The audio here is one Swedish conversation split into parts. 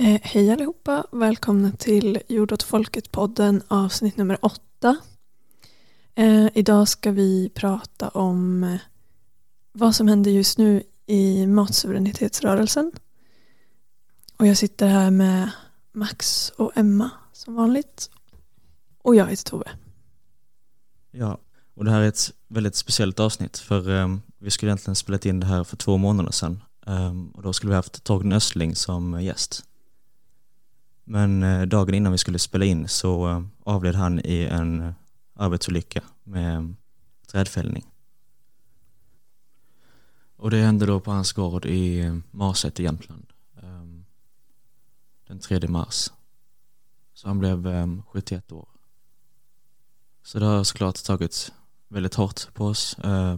Eh, hej allihopa, välkomna till Jord åt folket-podden avsnitt nummer åtta. Eh, idag ska vi prata om eh, vad som händer just nu i matsuveränitetsrörelsen. Och jag sitter här med Max och Emma som vanligt. Och jag heter Tove. Ja, och det här är ett väldigt speciellt avsnitt för um, vi skulle egentligen spelat in det här för två månader sedan um, och då skulle vi haft Torgny Östling som eh, gäst. Men eh, dagen innan vi skulle spela in så eh, avled han i en eh, arbetsolycka med mm, trädfällning. Och det hände då på hans gård i Marsätt i Jämtland ehm, den 3 mars. Så han blev ehm, 71 år. Så det har såklart tagit väldigt hårt på oss.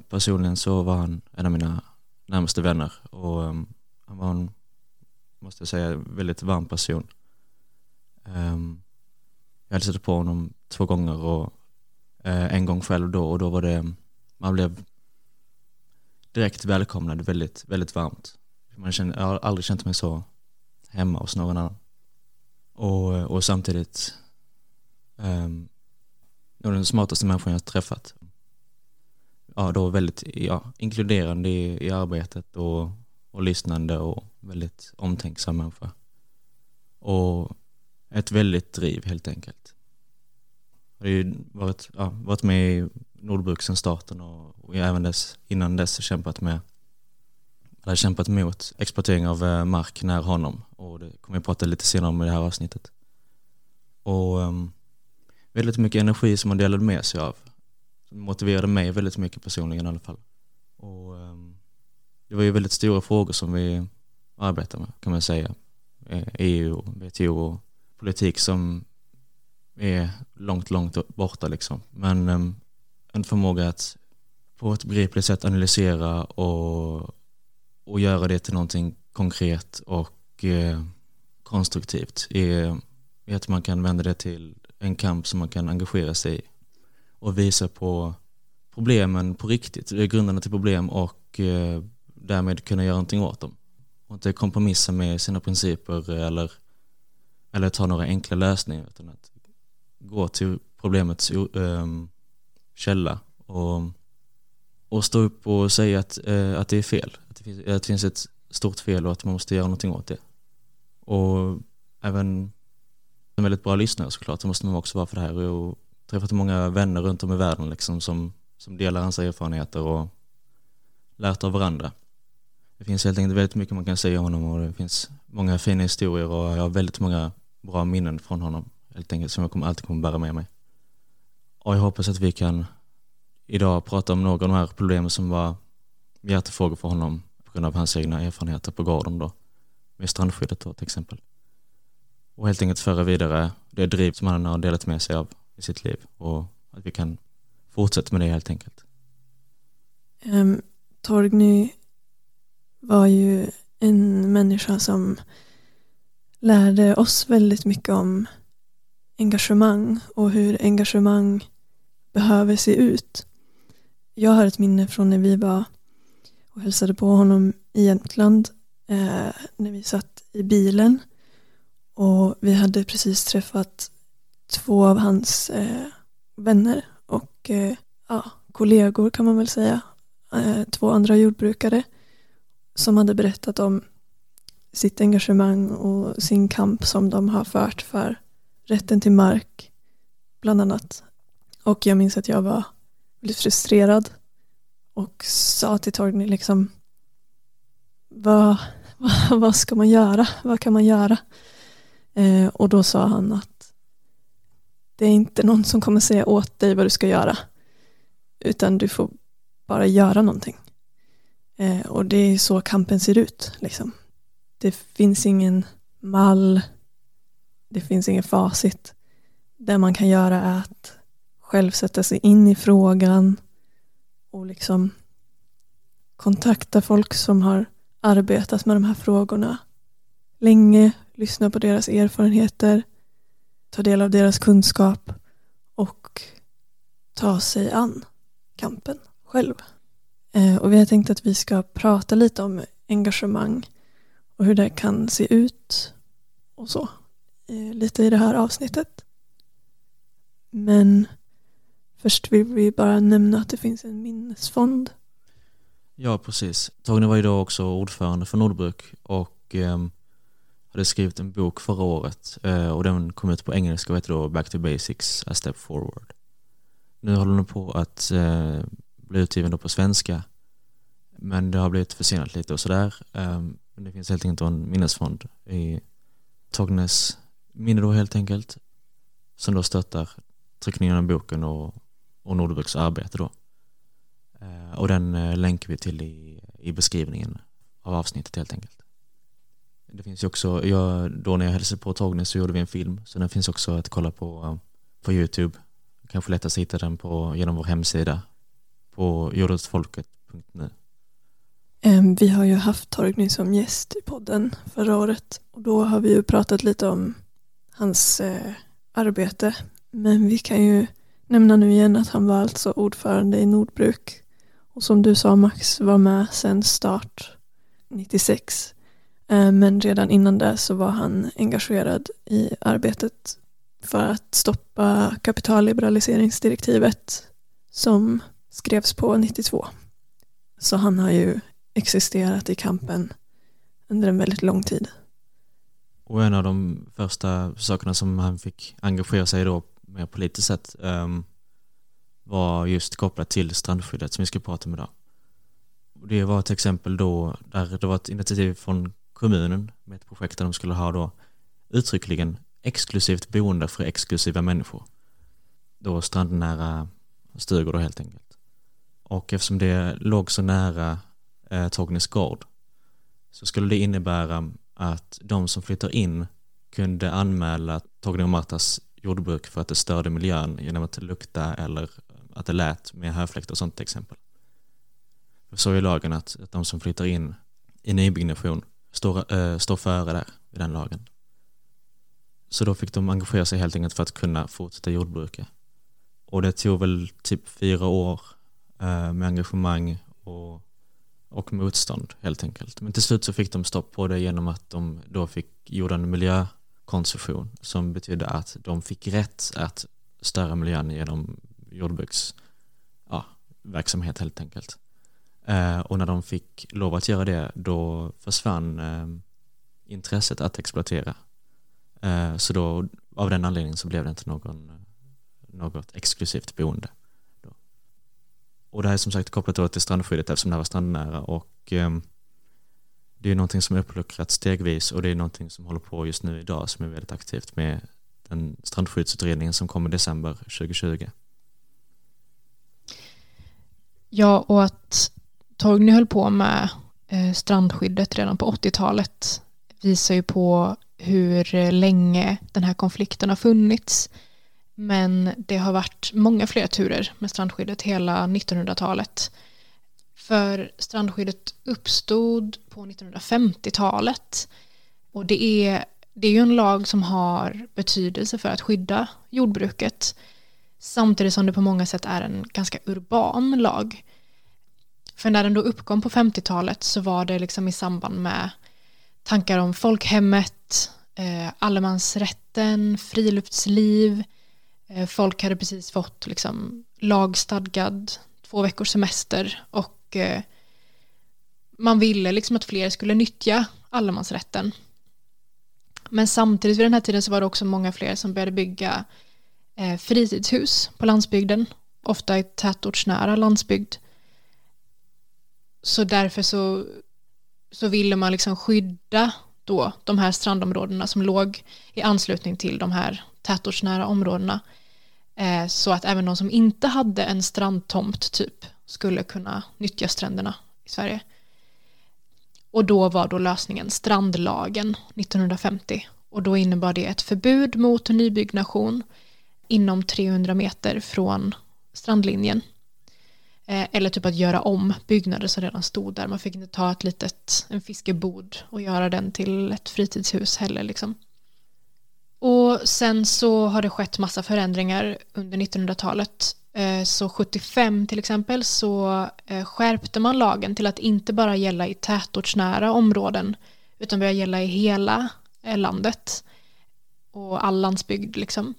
Personligen så var han en av mina närmaste vänner och ehm, han var en, måste jag säga, väldigt varm person. Um, jag hälsade på honom två gånger och uh, en gång själv då och då var det, man blev direkt välkomnad väldigt, väldigt varmt. Man kände, jag har aldrig känt mig så hemma hos någon annan. Och, och samtidigt ehm, um, nog den smartaste människan jag träffat. Ja, då väldigt ja, inkluderande i, i arbetet och, och lyssnande och väldigt omtänksam människa. Och ett väldigt driv helt enkelt. Jag har ju varit, ja, varit med i Nordbruk sedan starten och, och även dess, innan dess kämpat med eller kämpat mot exploatering av eh, mark nära honom och det kommer jag prata lite senare om i det här avsnittet. Och um, väldigt mycket energi som han delade med sig av. Som motiverade mig väldigt mycket personligen i alla fall. Och, um, det var ju väldigt stora frågor som vi arbetar med kan man säga. Eh, EU, och WTO och politik som är långt, långt borta liksom. Men ehm, en förmåga att på ett begripligt sätt analysera och, och göra det till någonting konkret och eh, konstruktivt är, är att man kan vända det till en kamp som man kan engagera sig i och visa på problemen på riktigt, eh, grunderna till problem och eh, därmed kunna göra någonting åt dem. Och inte kompromissa med sina principer eller, eller ta några enkla lösningar utan att gå till problemets um, källa och, och stå upp och säga att, uh, att det är fel, att det, finns, att det finns ett stort fel och att man måste göra någonting åt det. Och även en väldigt bra lyssnare såklart, det måste man också vara för det här. Och träffat många vänner runt om i världen liksom som, som delar hans erfarenheter och lärt av varandra. Det finns helt enkelt väldigt mycket man kan säga om honom och det finns många fina historier och jag har väldigt många bra minnen från honom helt enkelt som jag kommer, alltid kommer bära med mig. Och jag hoppas att vi kan idag prata om några av de här problemen som var hjärtefrågor för honom på grund av hans egna erfarenheter på gården då med strandskyddet då till exempel och helt enkelt föra vidare det driv som han har delat med sig av i sitt liv och att vi kan fortsätta med det helt enkelt. Um, Torgny var ju en människa som lärde oss väldigt mycket om engagemang och hur engagemang behöver se ut. Jag har ett minne från när vi var och hälsade på honom i Jämtland eh, när vi satt i bilen och vi hade precis träffat två av hans eh, vänner och eh, ja, kollegor kan man väl säga. Eh, två andra jordbrukare som hade berättat om sitt engagemang och sin kamp som de har fört för rätten till mark bland annat. Och jag minns att jag var väldigt frustrerad och sa till Torgny liksom vad, vad, vad ska man göra? Vad kan man göra? Eh, och då sa han att det är inte någon som kommer säga åt dig vad du ska göra. Utan du får bara göra någonting. Eh, och det är så kampen ser ut. Liksom. Det finns ingen mall. Det finns ingen facit. Det man kan göra är att själv sätta sig in i frågan och liksom kontakta folk som har arbetat med de här frågorna länge, lyssna på deras erfarenheter, ta del av deras kunskap och ta sig an kampen själv. Eh, och vi har tänkt att vi ska prata lite om engagemang och hur det kan se ut och så. Lite i det här avsnittet. Men först vill vi bara nämna att det finns en minnesfond. Ja, precis. Torgny var ju då också ordförande för Nordbruk och eh, hade skrivit en bok förra året eh, och den kom ut på engelska och heter då Back to Basics, A Step Forward. Nu håller den på att eh, bli utgiven då på svenska men det har blivit försenat lite och sådär. Ehm, men det finns helt enkelt en minnesfond i Tognes minne då helt enkelt som då stöttar tryckningen av boken och, och Nordbruks arbete då. Ehm, och den eh, länkar vi till i, i beskrivningen av avsnittet helt enkelt. Det finns ju också, jag, då när jag hälsade på Togne så gjorde vi en film så den finns också att kolla på eh, på Youtube. Kanske lättast hitta den på, genom vår hemsida på jordetfolket.nu. Ehm, vi har ju haft Torgny som gäst i podden förra året och då har vi ju pratat lite om hans eh, arbete. Men vi kan ju nämna nu igen att han var alltså ordförande i Nordbruk och som du sa Max var med sen start 96. Ehm, men redan innan det så var han engagerad i arbetet för att stoppa kapitalliberaliseringsdirektivet som skrevs på 92. Så han har ju existerat i kampen under en väldigt lång tid. Och en av de första sakerna som han fick engagera sig i då mer politiskt sett um, var just kopplat till strandskyddet som vi ska prata om idag. Och det var ett exempel då där det var ett initiativ från kommunen med ett projekt där de skulle ha då uttryckligen exklusivt boende för exklusiva människor. Då strandnära stugor då helt enkelt. Och eftersom det låg så nära eh, Tognes gård så skulle det innebära att de som flyttar in kunde anmäla Torgny och Martas jordbruk för att det störde miljön genom att lukta eller att det lät med höfläkt och sånt till exempel. Så är lagen att, att de som flyttar in i nybyggnation står, äh, står före där i den lagen. Så då fick de engagera sig helt enkelt för att kunna fortsätta jordbruka. Och det tog väl typ fyra år äh, med engagemang och och motstånd helt enkelt. Men till slut så fick de stopp på det genom att de då fick gjorde en miljökoncession som betydde att de fick rätt att störa miljön genom jordbruks ja, verksamhet helt enkelt. Eh, och när de fick lov att göra det då försvann eh, intresset att exploatera. Eh, så då av den anledningen så blev det inte någon, något exklusivt boende. Och det här är som sagt kopplat då till strandskyddet eftersom det här var strandnära och eh, det är någonting som är uppluckrat stegvis och det är någonting som håller på just nu idag som är väldigt aktivt med den strandskyddsutredningen som kom i december 2020. Ja, och att Torgny höll på med eh, strandskyddet redan på 80-talet visar ju på hur eh, länge den här konflikten har funnits men det har varit många fler turer med strandskyddet hela 1900-talet. För strandskyddet uppstod på 1950-talet. Och det är, det är ju en lag som har betydelse för att skydda jordbruket. Samtidigt som det på många sätt är en ganska urban lag. För när den då uppkom på 50-talet så var det liksom i samband med tankar om folkhemmet, eh, allemansrätten, friluftsliv, Eh, Eh, folk hade precis fått liksom lagstadgad två veckors semester och eh, man ville liksom att fler skulle nyttja allemansrätten. Men samtidigt vid den här tiden så var det också många fler som började bygga eh, fritidshus på landsbygden, ofta i tätortsnära landsbygd. Så därför så, så ville man liksom skydda då de här strandområdena som låg i anslutning till de här tätortsnära områdena Eh, så att även de som inte hade en strandtomt typ skulle kunna nyttja stränderna i Sverige. Och då var då lösningen strandlagen 1950 och då innebar det ett förbud mot nybyggnation inom 300 meter från strandlinjen. Eh, eller typ att göra om byggnader som redan stod där. Man fick inte ta ett litet, en fiskebod och göra den till ett fritidshus heller liksom. Och sen så har det skett massa förändringar under 1900-talet. Eh, så 75 till exempel så eh, skärpte man lagen till att inte bara gälla i tätortsnära områden utan börja gälla i hela eh, landet och all landsbygd liksom.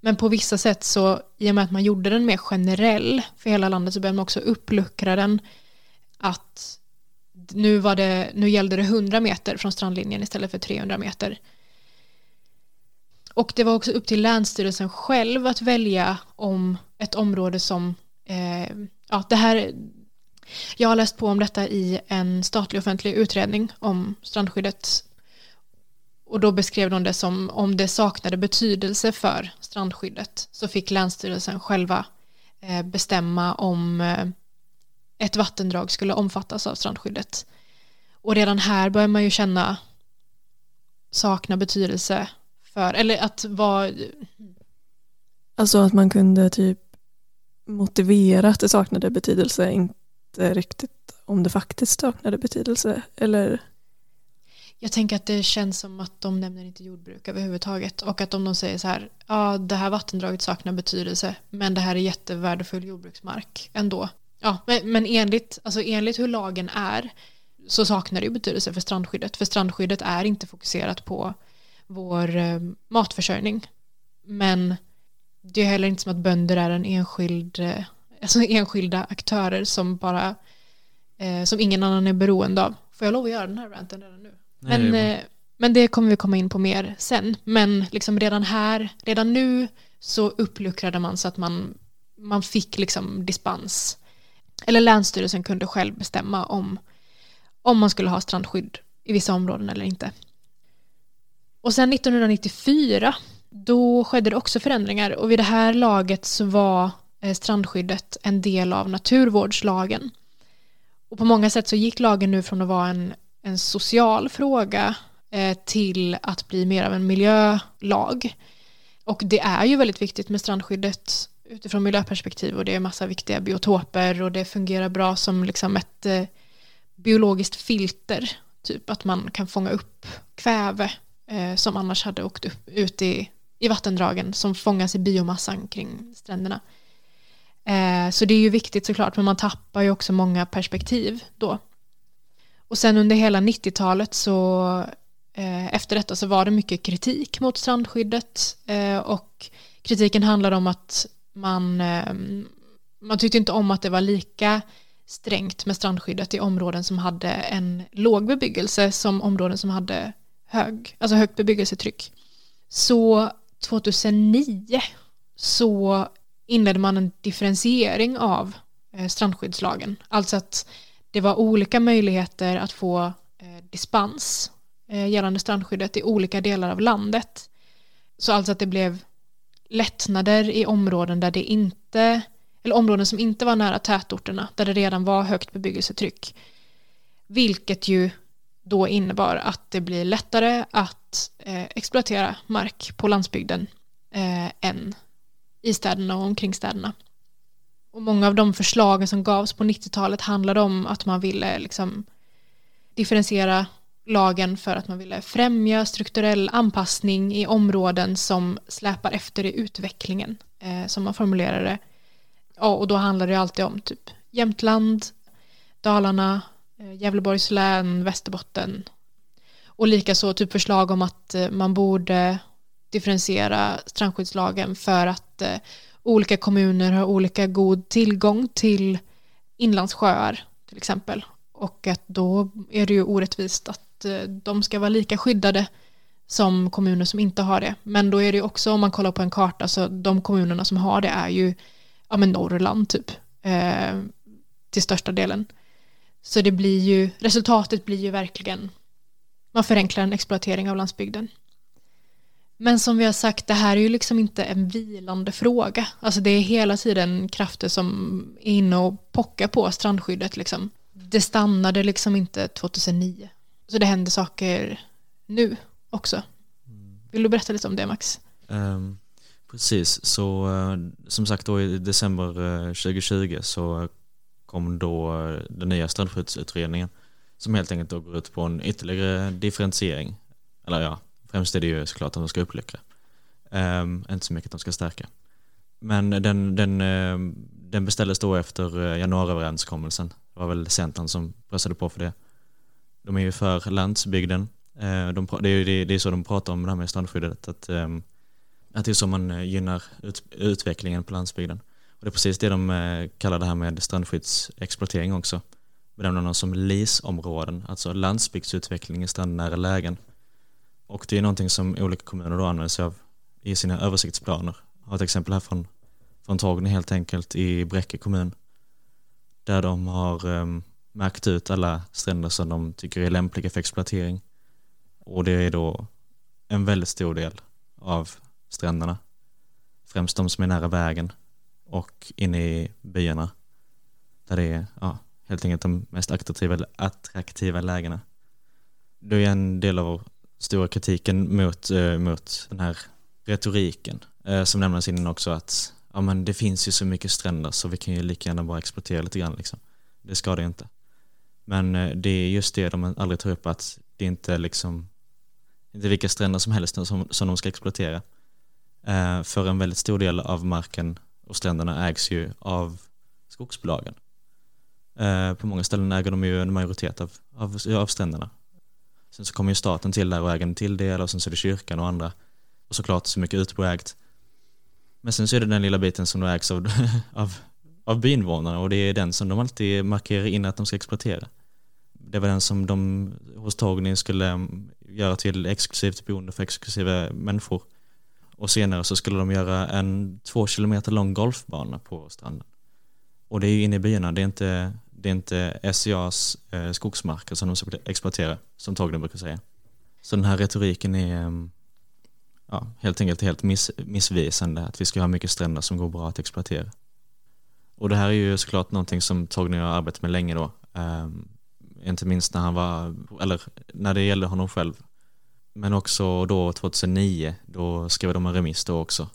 Men på vissa sätt så i och med att man gjorde den mer generell för hela landet så började man också uppluckra den att nu, var det, nu gällde det 100 meter från strandlinjen istället för 300 meter. Och det var också upp till Länsstyrelsen själv att välja om ett område som, eh, ja det här, jag har läst på om detta i en statlig offentlig utredning om strandskyddet och då beskrev de det som om det saknade betydelse för strandskyddet så fick Länsstyrelsen själva eh, bestämma om eh, ett vattendrag skulle omfattas av strandskyddet. Och redan här börjar man ju känna sakna betydelse för, eller att vara... Alltså att man kunde typ motivera att det saknade betydelse, inte riktigt om det faktiskt saknade betydelse, eller? Jag tänker att det känns som att de nämner inte jordbruk överhuvudtaget och att om de säger så här, ja det här vattendraget saknar betydelse men det här är jättevärdefull jordbruksmark ändå. Ja, men, men enligt, alltså enligt hur lagen är så saknar det betydelse för strandskyddet för strandskyddet är inte fokuserat på vår eh, matförsörjning. Men det är heller inte som att bönder är en enskild, eh, alltså enskilda aktörer som bara eh, som ingen annan är beroende av. Får jag lov att göra den här ranten redan nu? Nej, men, det eh, men det kommer vi komma in på mer sen. Men liksom redan här, redan nu så uppluckrade man så att man, man fick liksom dispens. Eller Länsstyrelsen kunde själv bestämma om, om man skulle ha strandskydd i vissa områden eller inte. Och sen 1994 då skedde det också förändringar och vid det här laget så var eh, strandskyddet en del av naturvårdslagen. Och på många sätt så gick lagen nu från att vara en, en social fråga eh, till att bli mer av en miljölag. Och det är ju väldigt viktigt med strandskyddet utifrån miljöperspektiv och det är massa viktiga biotoper och det fungerar bra som liksom ett eh, biologiskt filter. Typ att man kan fånga upp kväve eh, som annars hade åkt upp, ut i, i vattendragen som fångas i biomassan kring stränderna. Eh, så det är ju viktigt såklart men man tappar ju också många perspektiv då. Och sen under hela 90-talet så eh, efter detta så var det mycket kritik mot strandskyddet eh, och kritiken handlade om att man, eh, man tyckte inte om att det var lika strängt med strandskyddet i områden som hade en låg bebyggelse som områden som hade hög, alltså högt bebyggelsetryck. Så 2009 så inledde man en differentiering av eh, strandskyddslagen. Alltså att det var olika möjligheter att få eh, dispens eh, gällande strandskyddet i olika delar av landet. Så alltså att det blev lättnader i områden där det inte, eller områden som inte var nära tätorterna, där det redan var högt bebyggelsetryck. Vilket ju då innebar att det blir lättare att eh, exploatera mark på landsbygden eh, än i städerna och omkring städerna. Och många av de förslagen som gavs på 90-talet handlade om att man ville liksom differentiera lagen för att man ville främja strukturell anpassning i områden som släpar efter i utvecklingen, eh, som man formulerade det. Ja, och då handlar det alltid om typ Jämtland, Dalarna, Eh, Gävleborgs län, Västerbotten och likaså typ förslag om att eh, man borde differentiera strandskyddslagen för att eh, olika kommuner har olika god tillgång till inlandssjöar till exempel och att då är det ju orättvist att de ska vara lika skyddade som kommuner som inte har det. Men då är det också om man kollar på en karta så de kommunerna som har det är ju ja, men Norrland typ eh, till största delen. Så det blir ju, resultatet blir ju verkligen, man förenklar en exploatering av landsbygden. Men som vi har sagt, det här är ju liksom inte en vilande fråga. Alltså det är hela tiden krafter som är inne och pockar på strandskyddet liksom. Det stannade liksom inte 2009. Så det händer saker nu också. Vill du berätta lite om det Max? Um, precis, så eh, som sagt då i december eh, 2020 så kom då eh, den nya strandskyddsutredningen som helt enkelt då går ut på en ytterligare differentiering. Eller ja, främst är det ju såklart att de ska uppluckra. Um, ehm, inte så mycket att de ska stärka. Men den, den, uh, den beställdes då efter eh, januariöverenskommelsen. Det var väl Centern som pressade på för det. De är ju för landsbygden ehm, de, det, är, det, är så de pratar om det här med strandskyddet, att, att det är så man eh, gynnar ut, utvecklingen på landsbygden. Och det är precis det de eh, kallar det här med strandskyddsexploatering också. Benämner dem som LIS-områden, alltså landsbygdsutveckling i strandnära lägen. Och det är någonting som olika kommuner då använder sig av i sina översiktsplaner. Jag har ett exempel här från, från Torgny helt enkelt i Bräcke kommun. Där de har um, märkt ut alla stränder som de tycker är lämpliga för exploatering. Och det är då en väldigt stor del av stränderna. Främst de som är nära vägen och inne i byarna. Där det är ja, helt enkelt de mest attraktiva, attraktiva lägena. Det är en del av stora kritiken mot, eh, mot den här retoriken eh, som nämndes innan också att ja, men det finns ju så mycket stränder så vi kan ju lika gärna bara exploatera lite grann. Liksom. Det ska det inte. Men eh, det är just det de aldrig tar upp att det inte är liksom inte vilka stränder som helst som, som de ska exploatera. Eh, för en väldigt stor del av marken och stränderna ägs ju av skogsbolagen. Eh, på många ställen äger de ju en majoritet av, av, av stränderna. Sen så kommer ju staten till där och äger en till del och sen så är det kyrkan och andra. Och såklart så mycket utboägt. Men sen så är det den lilla biten som då ägs av, av, av byinvånarna och det är den som de alltid markerar in att de ska exploatera. Det var den som de hos Torgny skulle mm, göra till exklusivt boende för exklusiva människor. Och senare så skulle de göra en två kilometer lång golfbana på stranden. Och det är ju inne i byarna, det är inte, det är inte SCAs eh, skogsmarker som de ska exploatera, som Togden brukar säga. Så den här retoriken är mm, ja, helt enkelt helt miss, missvisande, att vi ska ha mycket stränder som går bra att exploatera. Och det här är ju såklart någonting som Torgny har arbetat med länge då. eh, inte minst när han var, eller när det gällde honom själv. Men också då 2009, då skrev de en remiss då också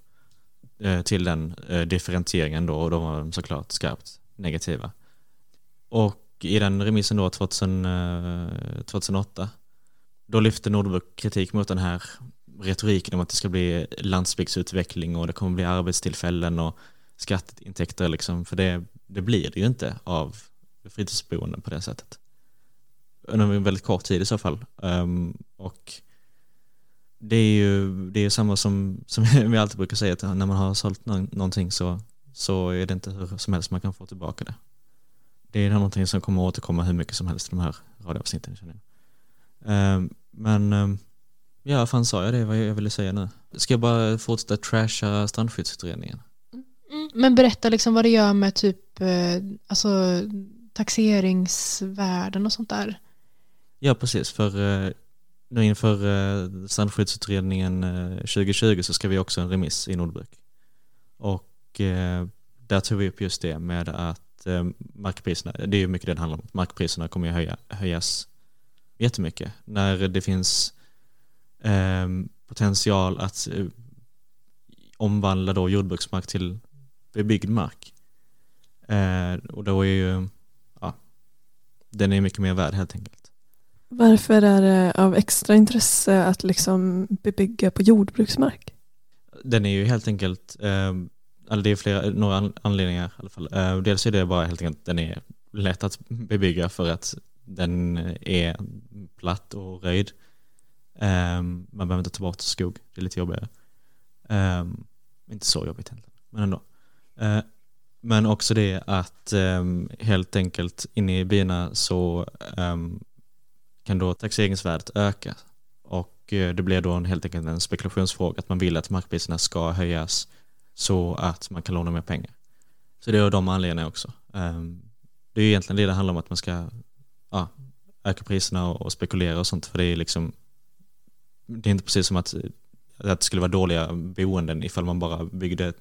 eh, till den eh, differentieringen då och då var de såklart skarpt negativa. Och i den remissen då 2000, 2008 eh, då lyfte Nordbruk kritik mot den här retoriken om att det ska bli landsbygdsutveckling och det kommer bli arbetstillfällen och skatteintäkter liksom, för det, det blir det ju inte av fritidsboenden på det sättet. Under en väldigt kort tid i så fall. Ehm, och det är ju det är samma som, som vi alltid brukar säga att när man har sålt någonting så, så är det inte hur som helst man kan få tillbaka det. Det är någonting som kommer att återkomma hur mycket som helst i de här radioavsnitten. Um, men um, Ja, fan sa jag det vad jag ville säga nu? Ska jag bara fortsätta trasha strandskyddsutredningen? Mm, men berätta liksom vad det gör med typ eh, alltså, taxeringsvärden och sånt där. Ja, precis. För eh, nu inför eh, strandskyddsutredningen eh, 2020 så ska vi också en remiss i Nordbruk. Och eh, där tog vi upp just det med att eh, markpriserna, det är ju mycket det det handlar om, markpriserna kommer ju höja, höjas jättemycket när det finns eh, potential att omvandla då jordbruksmark till bebyggd mark. Och då är ju, ja, den är mycket mer värd helt enkelt. Varför är det av extra intresse att liksom bebygga på jordbruksmark? Den är ju helt enkelt, eh, det är flera, några anledningar i alla fall. Eh, dels är det bara helt enkelt den är lätt att bebygga för att den är platt och röjd. Eh, man behöver inte ta bort skog, det är lite jobbigare. Eh, inte så jobbigt egentligen, men ändå. Ehm, men också det att ehm, helt enkelt inne i byarna så ehm, kan då taxeringsvärdet öka och eh, det blir då en, helt enkelt en spekulationsfråga att man vill att markpriserna ska höjas så att man kan låna mer pengar. Så det är de anledningarna också. Ehm, det är egentligen det det handlar om att man ska ja, öka priserna och, och spekulera och sånt för det är liksom det är inte precis som att, eh, att det skulle vara dåliga boenden ifall man bara byggde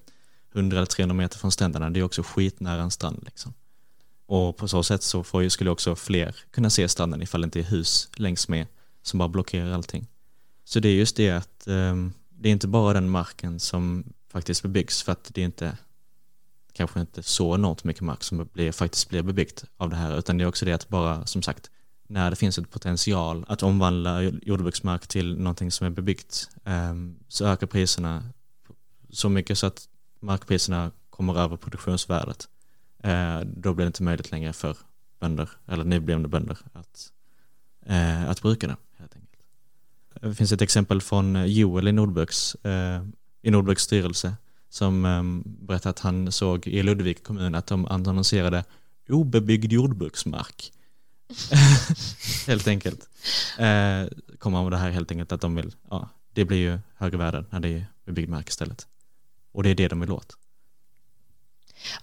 100 eller 300 meter från stränderna. Det är också skitnära en strand. Liksom. Och på så sätt så får, skulle också fler kunna se stranden ifall det inte är hus längs med som bara blockerar allting. Så det är just det att um, det är inte bara den marken som faktiskt bebyggs för att det är inte kanske inte så enormt mycket mark som blir, faktiskt blir bebyggt av det här utan det är också det att bara som sagt när det finns ett potential att omvandla jordbruksmark till någonting som är bebyggt ehm, så ökar priserna så mycket så att markpriserna kommer över produktionsvärdet. Eh, då blir det inte möjligt längre för bönder eller nyblivna bönder att, eh, att bruka det helt enkelt. Det finns ett exempel från eh, Joel i Nordbruks, eh, i Nordbruks styrelse som eh, berättade att han såg i Ludvika kommun att de annonserade obebyggd jordbruksmark. helt enkelt. Eh, kommer av det här helt enkelt att de vill, ja, det blir ju högre värden när det är bebyggd mark istället. Och det är det de vill åt.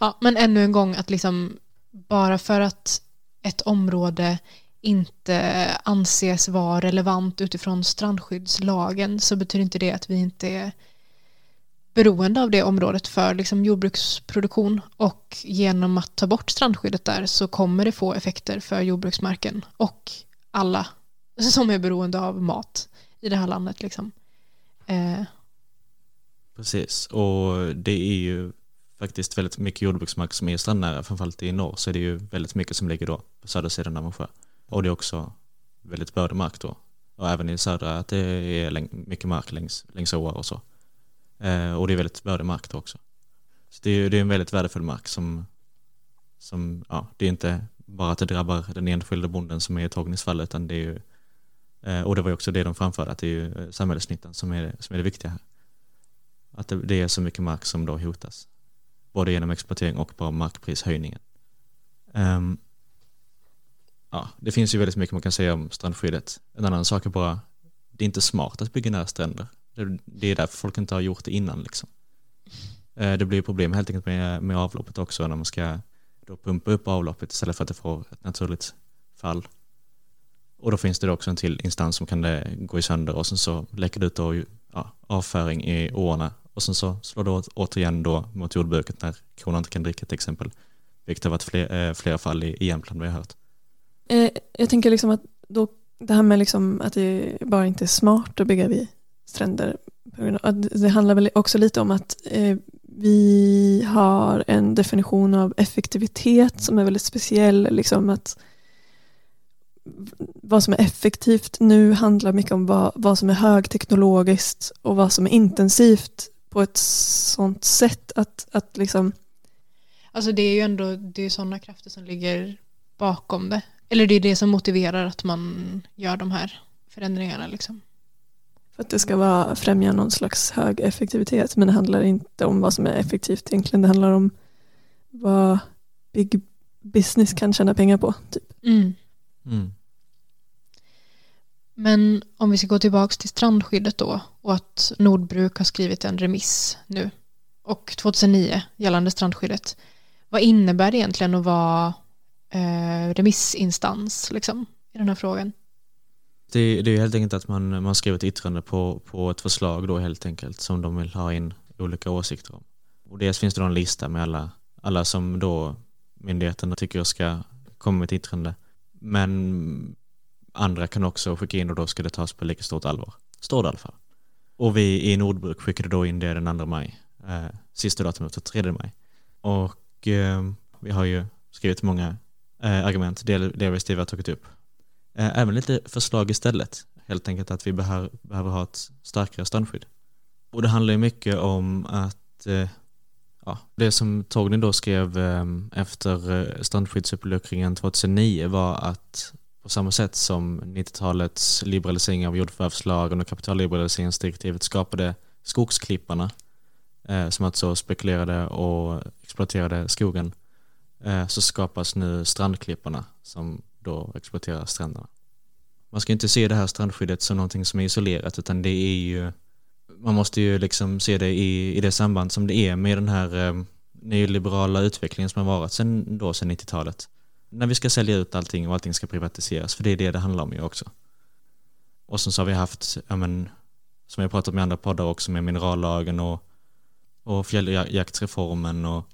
Ja, men ännu en gång att liksom bara för att ett område inte anses vara relevant utifrån strandskyddslagen så betyder inte det att vi inte är beroende av det området för liksom jordbruksproduktion och genom att ta bort strandskyddet där så kommer det få effekter för jordbruksmarken och alla som är beroende av mat i det här landet. Liksom. Eh. Precis, och det är ju faktiskt väldigt mycket jordbruksmark som är strandnära, framförallt i norr så är det ju väldigt mycket som ligger då på södra sidan av en sjö. Och det är också väldigt bördig mark då. Och även i södra att det är mycket mark längs, längs åar och så. Eh, och det är väldigt bördig mark då också. Så det är, det är en väldigt värdefull mark som, som, ja, det är inte bara att det drabbar den enskilda bonden som är i Torgnys fall utan det är ju, eh, och det var ju också det de framförde, att det är ju eh, samhällsnyttan som är, som är det viktiga här. Att det, det är så mycket mark som då hotas både genom exploatering och bara markprishöjningen. Um, ja, det finns ju väldigt mycket man kan säga om strandskyddet. En annan sak är bara, det är inte smart att bygga nära stränder. Det, det är därför folk inte har gjort det innan. Liksom. Uh, det blir problem helt enkelt med, med avloppet också när man ska då pumpa upp avloppet istället för att det får ett naturligt fall. Och då finns det också en till instans som kan det gå i sönder och sen så läcker det ut då, ja, avföring i åarna och sen så slår det återigen då mot jordbruket när korna inte kan dricka till exempel. Vilket har varit fler, eh, flera fall i, i Jämtland vi har hört. Eh, jag tänker liksom att då, det här med liksom att det bara inte är smart att bygga vid stränder. Det handlar väl också lite om att eh, vi har en definition av effektivitet som är väldigt speciell. Liksom att vad som är effektivt nu handlar mycket om vad, vad som är högteknologiskt och vad som är intensivt på ett sånt sätt att, att liksom... Alltså det är ju ändå det är sådana krafter som ligger bakom det. Eller det är det som motiverar att man gör de här förändringarna liksom. För att det ska vara, främja någon slags hög effektivitet men det handlar inte om vad som är effektivt egentligen. Det handlar om vad big business kan tjäna pengar på. Typ. Mm. Mm. Men om vi ska gå tillbaka till strandskyddet då och att Nordbruk har skrivit en remiss nu och 2009 gällande strandskyddet. Vad innebär det egentligen att vara eh, remissinstans liksom, i den här frågan? Det, det är helt enkelt att man, man skriver ett yttrande på, på ett förslag då helt enkelt som de vill ha in olika åsikter om. Och dels finns det då en lista med alla, alla som då myndigheterna tycker ska komma med ett yttrande. Men andra kan också skicka in och då ska det tas på lika stort allvar. Står det i alla fall. Och vi i Nordbruk skickade då in det den 2 maj. Eh, sista datumet var 3 maj. Och eh, vi har ju skrivit många eh, argument, delvis det vi har tagit upp. Eh, även lite förslag istället. Helt enkelt att vi behöver, behöver ha ett starkare strandskydd. Och det handlar ju mycket om att eh, ja, det som Torgny då skrev eh, efter eh, strandskyddsuppluckringen 2009 var att på samma sätt som 90-talets liberalisering av jordförvärvslagen och kapitalliberaliseringsdirektivet skapade skogsklipparna eh, som alltså spekulerade och exploaterade skogen eh, så skapas nu strandklipparna som då exploaterar stränderna. Man ska inte se det här strandskyddet som någonting som är isolerat utan det är ju man måste ju liksom se det i, i det samband som det är med den här eh, nyliberala utvecklingen som har varit sedan, då, sedan 90-talet när vi ska sälja ut allting och allting ska privatiseras, för det är det det handlar om ju också. Och sen så har vi haft, ja men, som jag pratat med andra poddar också, med minerallagen och, och fjälljaktsreformen och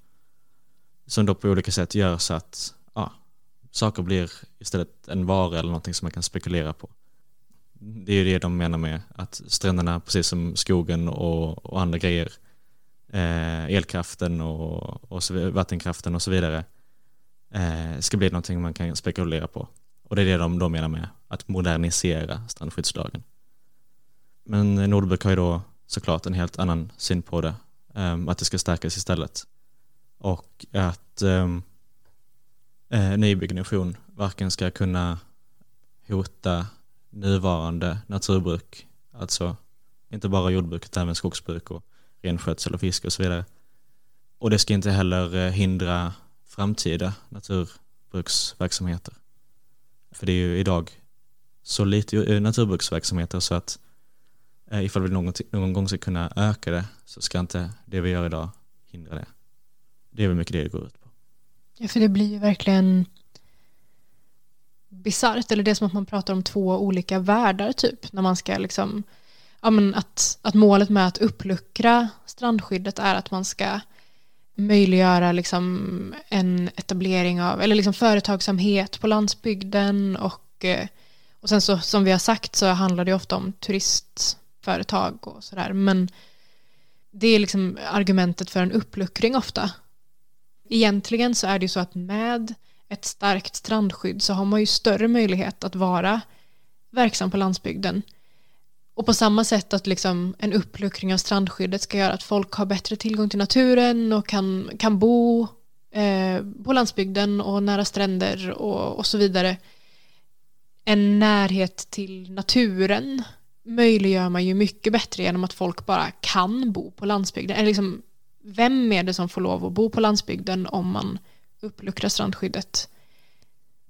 som då på olika sätt gör så att ja, saker blir istället en vara eller någonting som man kan spekulera på. Det är ju det de menar med att stränderna, precis som skogen och, och andra grejer, eh, elkraften och, och så, vattenkraften och så vidare, eh, ska bli någonting man kan spekulera på. Och det är det de då menar med att modernisera strandskyddslagen. Men Nordbruk har ju då såklart en helt annan syn på det, eh, att det ska stärkas istället. Och att ehm, eh, nybyggnation varken ska kunna hota nuvarande naturbruk Alltså inte bara jordbruk utan även skogsbruk och renskötsel och fiske och så vidare. Och det ska inte heller eh, hindra framtida naturbruksverksamheter. För det är ju idag så lite eh, naturbruksverksamheter så att eh, ifall vi någon, någon gång ska kunna öka det så ska inte det vi gör idag hindra det. Det är väl mycket det det går ut på. Ja, för det blir ju verkligen bisarrt, eller det är som att man pratar om två olika världar typ, när man ska liksom, ja men att, att målet med att uppluckra strandskyddet är att man ska möjliggöra liksom en etablering av, eller liksom företagsamhet på landsbygden och, eh, och sen så som vi har sagt så handlar det ofta om turistföretag och sådär, men det är liksom argumentet för en uppluckring ofta. Egentligen så är det ju så att med ett starkt strandskydd så har man ju större möjlighet att vara verksam på landsbygden. Och på samma sätt att liksom en uppluckring av strandskyddet ska göra att folk har bättre tillgång till naturen och kan, kan bo eh, på landsbygden och nära stränder och, och så vidare. En närhet till naturen möjliggör man ju mycket bättre genom att folk bara kan bo på landsbygden. Eller liksom, vem är det som får lov att bo på landsbygden om man uppluckrar strandskyddet?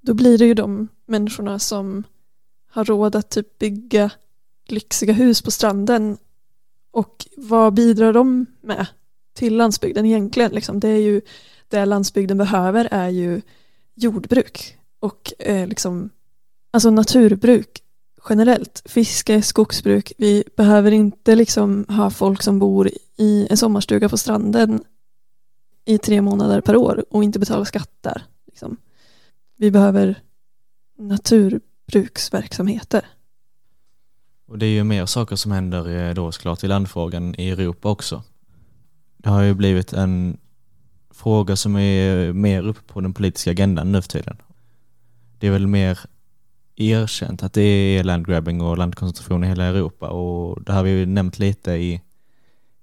Då blir det ju de människorna som har råd att typ bygga lyxiga hus på stranden. Och vad bidrar de med till landsbygden egentligen? Liksom, det är ju det landsbygden behöver är ju jordbruk och eh, liksom, alltså naturbruk generellt. Fiske, skogsbruk. Vi behöver inte liksom ha folk som bor i en sommarstuga på stranden i tre månader per år och inte betala skatter. Liksom. Vi behöver naturbruksverksamheter. Och det är ju mer saker som händer eh, då såklart i landfrågan i Europa också. Det har ju blivit en fråga som är mer uppe på den politiska agendan nu för tiden. Det är väl mer erkänt att det är landgrabbing och landkoncentration i hela Europa och det har vi ju nämnt lite i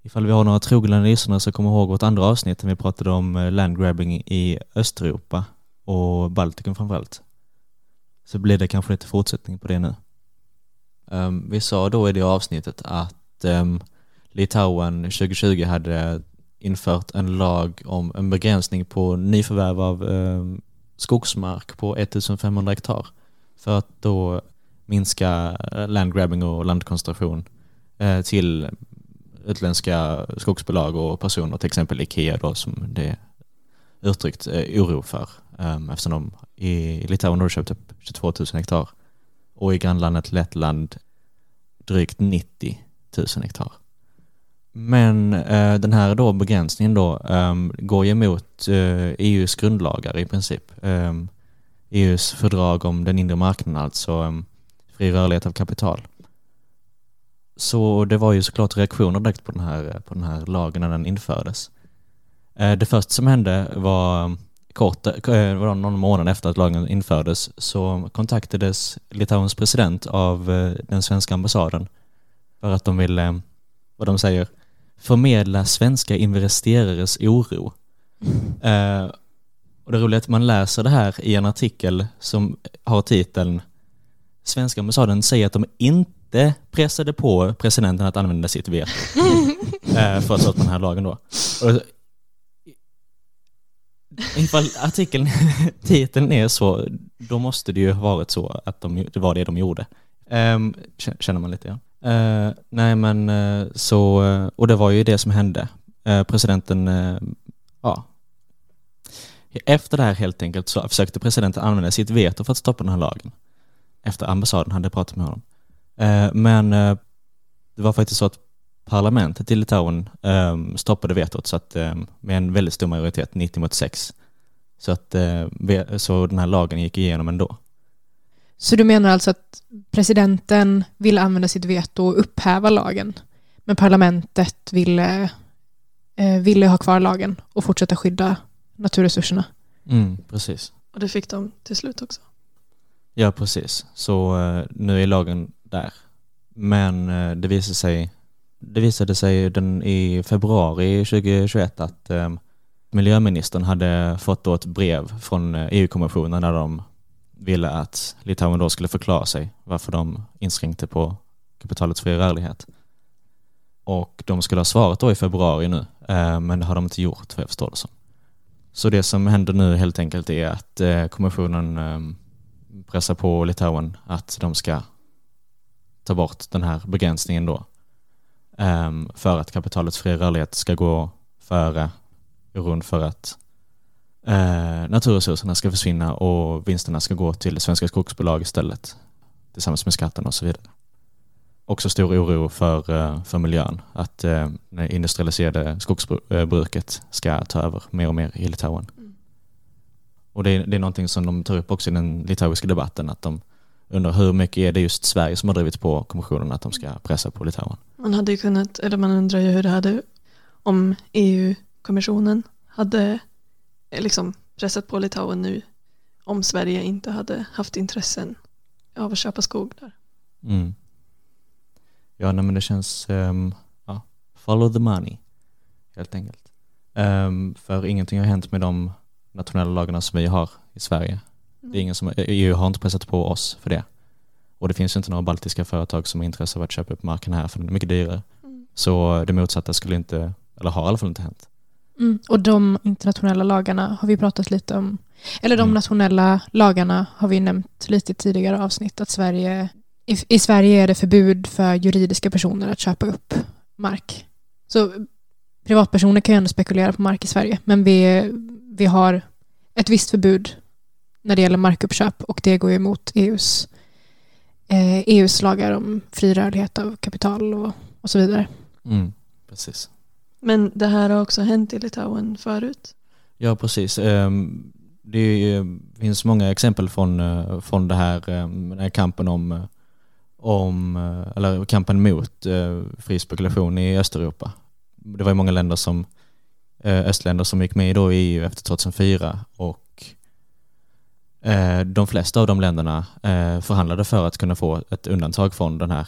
Ifall vi har några trogna lyssnare så kom ihåg vårt andra avsnitt när vi pratade om eh, landgrabbing i Östeuropa och Baltikum framförallt. Så blir det kanske lite fortsättning på det nu. Um, vi sa då i det avsnittet att um, Litauen 2020 hade infört en lag om en begränsning på nyförvärv av um, skogsmark på 1500 hektar för att då minska eh, landgrabbing och landkoncentration eh, till utländska skogsbolag och personer, till exempel Ikea då, som det uttryckt eh, oro för um, eftersom de i Litauen har köpt upp 22 000 hektar och i grannlandet Lettland drygt 90 000 hektar. Men eh, den här då begränsningen då eh, går ju emot eh, EUs grundlagar i princip. Ehm, e EUs fördrag om den inre marknaden, alltså ehm, fri rörlighet av kapital. Så det var ju såklart reaktioner direkt på den här, på den här lagen när den infördes. Eh, det första som hände var ehm, kort, var någon månad efter att lagen infördes så kontaktades Litauens president av den svenska ambassaden för att de ville, vad de säger, förmedla svenska investerares oro. Mm. Och det roliga är att man läser det här i en artikel som har titeln Svenska ambassaden säger att de inte pressade på presidenten att använda sitt veto eh, för att ta den här lagen då. Och ifall artikeln, titeln är så, då måste det ju ha varit så att de, det var det de gjorde. Um, känner man lite ja. Uh, eh, nej men uh, så, uh, och det var ju det som hände. Eh, presidenten, ja, efter det här helt enkelt så försökte presidenten använda sitt veto för att stoppa den här lagen. Efter ambassaden hade pratat med honom. Men det var faktiskt så att parlamentet i Litauen ehm, stoppade vetot så att, ehm, med en väldigt stor majoritet, 90 mot 6. Så, att, eh, så den här lagen gick igenom ändå. Så du menar alltså att presidenten ville använda sitt veto och upphäva lagen, men parlamentet ville, ville ha kvar lagen och fortsätta skydda naturresurserna. Mm, precis. Och det fick de till slut också. Ja, precis. Så uh, nu är lagen där. Men uh, det visade sig det visade sig den i februari 2021 att eh, miljöministern hade fått då ett brev från eh, EU-kommissionen där de ville att Litauen då skulle förklara sig varför de inskränkte på kapitalets fria rörlighet. Och de skulle ha svarat då i februari nu, eh, men det har de inte gjort för jag förstår det som. Så det som händer nu helt enkelt är att eh, kommissionen eh, pressar på Litauen att de ska ta bort den här begränsningen då. Ehm, för att kapitalets fria rörlighet ska gå före euron för att eh, naturresurserna ska försvinna och vinsterna ska gå till svenska skogsbolag istället tillsammans med skatten och så vidare. Också stor oro för, eh, för miljön, att eh, det industrialiserade skogsbruket ska ta över mer och mer i Litauen. Mm. Och det är, det är någonting som de tar upp också i den litauiska debatten, att de undrar hur mycket är det just Sverige som har drivit på kommissionen att de ska pressa på Litauen. Man hade ju kunnat, eller man undrar ju hur det hade om EU-kommissionen hade eh, liksom pressat på Litauen nu om Sverige inte hade haft intressen av att köpa skog där. Mm. Ja, nej, men det känns, um, ja, follow the money helt enkelt. Um, för ingenting har hänt med de nationella lagarna som vi har i Sverige. Det är ingen som, EU har inte pressat på oss för det. Och det finns ju inte några baltiska företag som är intresserade av att köpa upp marken här för den är mycket dyrare. Mm. Så det motsatta skulle inte, eller har i alla fall inte hänt. Mm. Och de internationella lagarna har vi pratat lite om. Eller de Mm. nationella lagarna har vi nämnt lite i tidigare avsnitt. Att Sverige, i, I Sverige är det förbud för juridiska personer att köpa upp mark. Så privatpersoner kan ju ändå spekulera på mark i Sverige. Men vi, vi har ett visst förbud när det gäller markuppköp och det går ju emot EUs, eh, EUs lagar om fri rörlighet av kapital och, och så vidare. Mm, precis. Men det här har också hänt i Litauen förut. Ja, precis. Ehm, Det finns många exempel från, eh, från det här, ehm, den här kampen om, eh, om, eh, eller kampen mot eh, fri spekulation i Östeuropa. Det var ju många länder som, eh, östländer som gick med då i EU efter 2004 och eh, Eh, de flesta av de länderna eh, förhandlade för att kunna få ett undantag från den här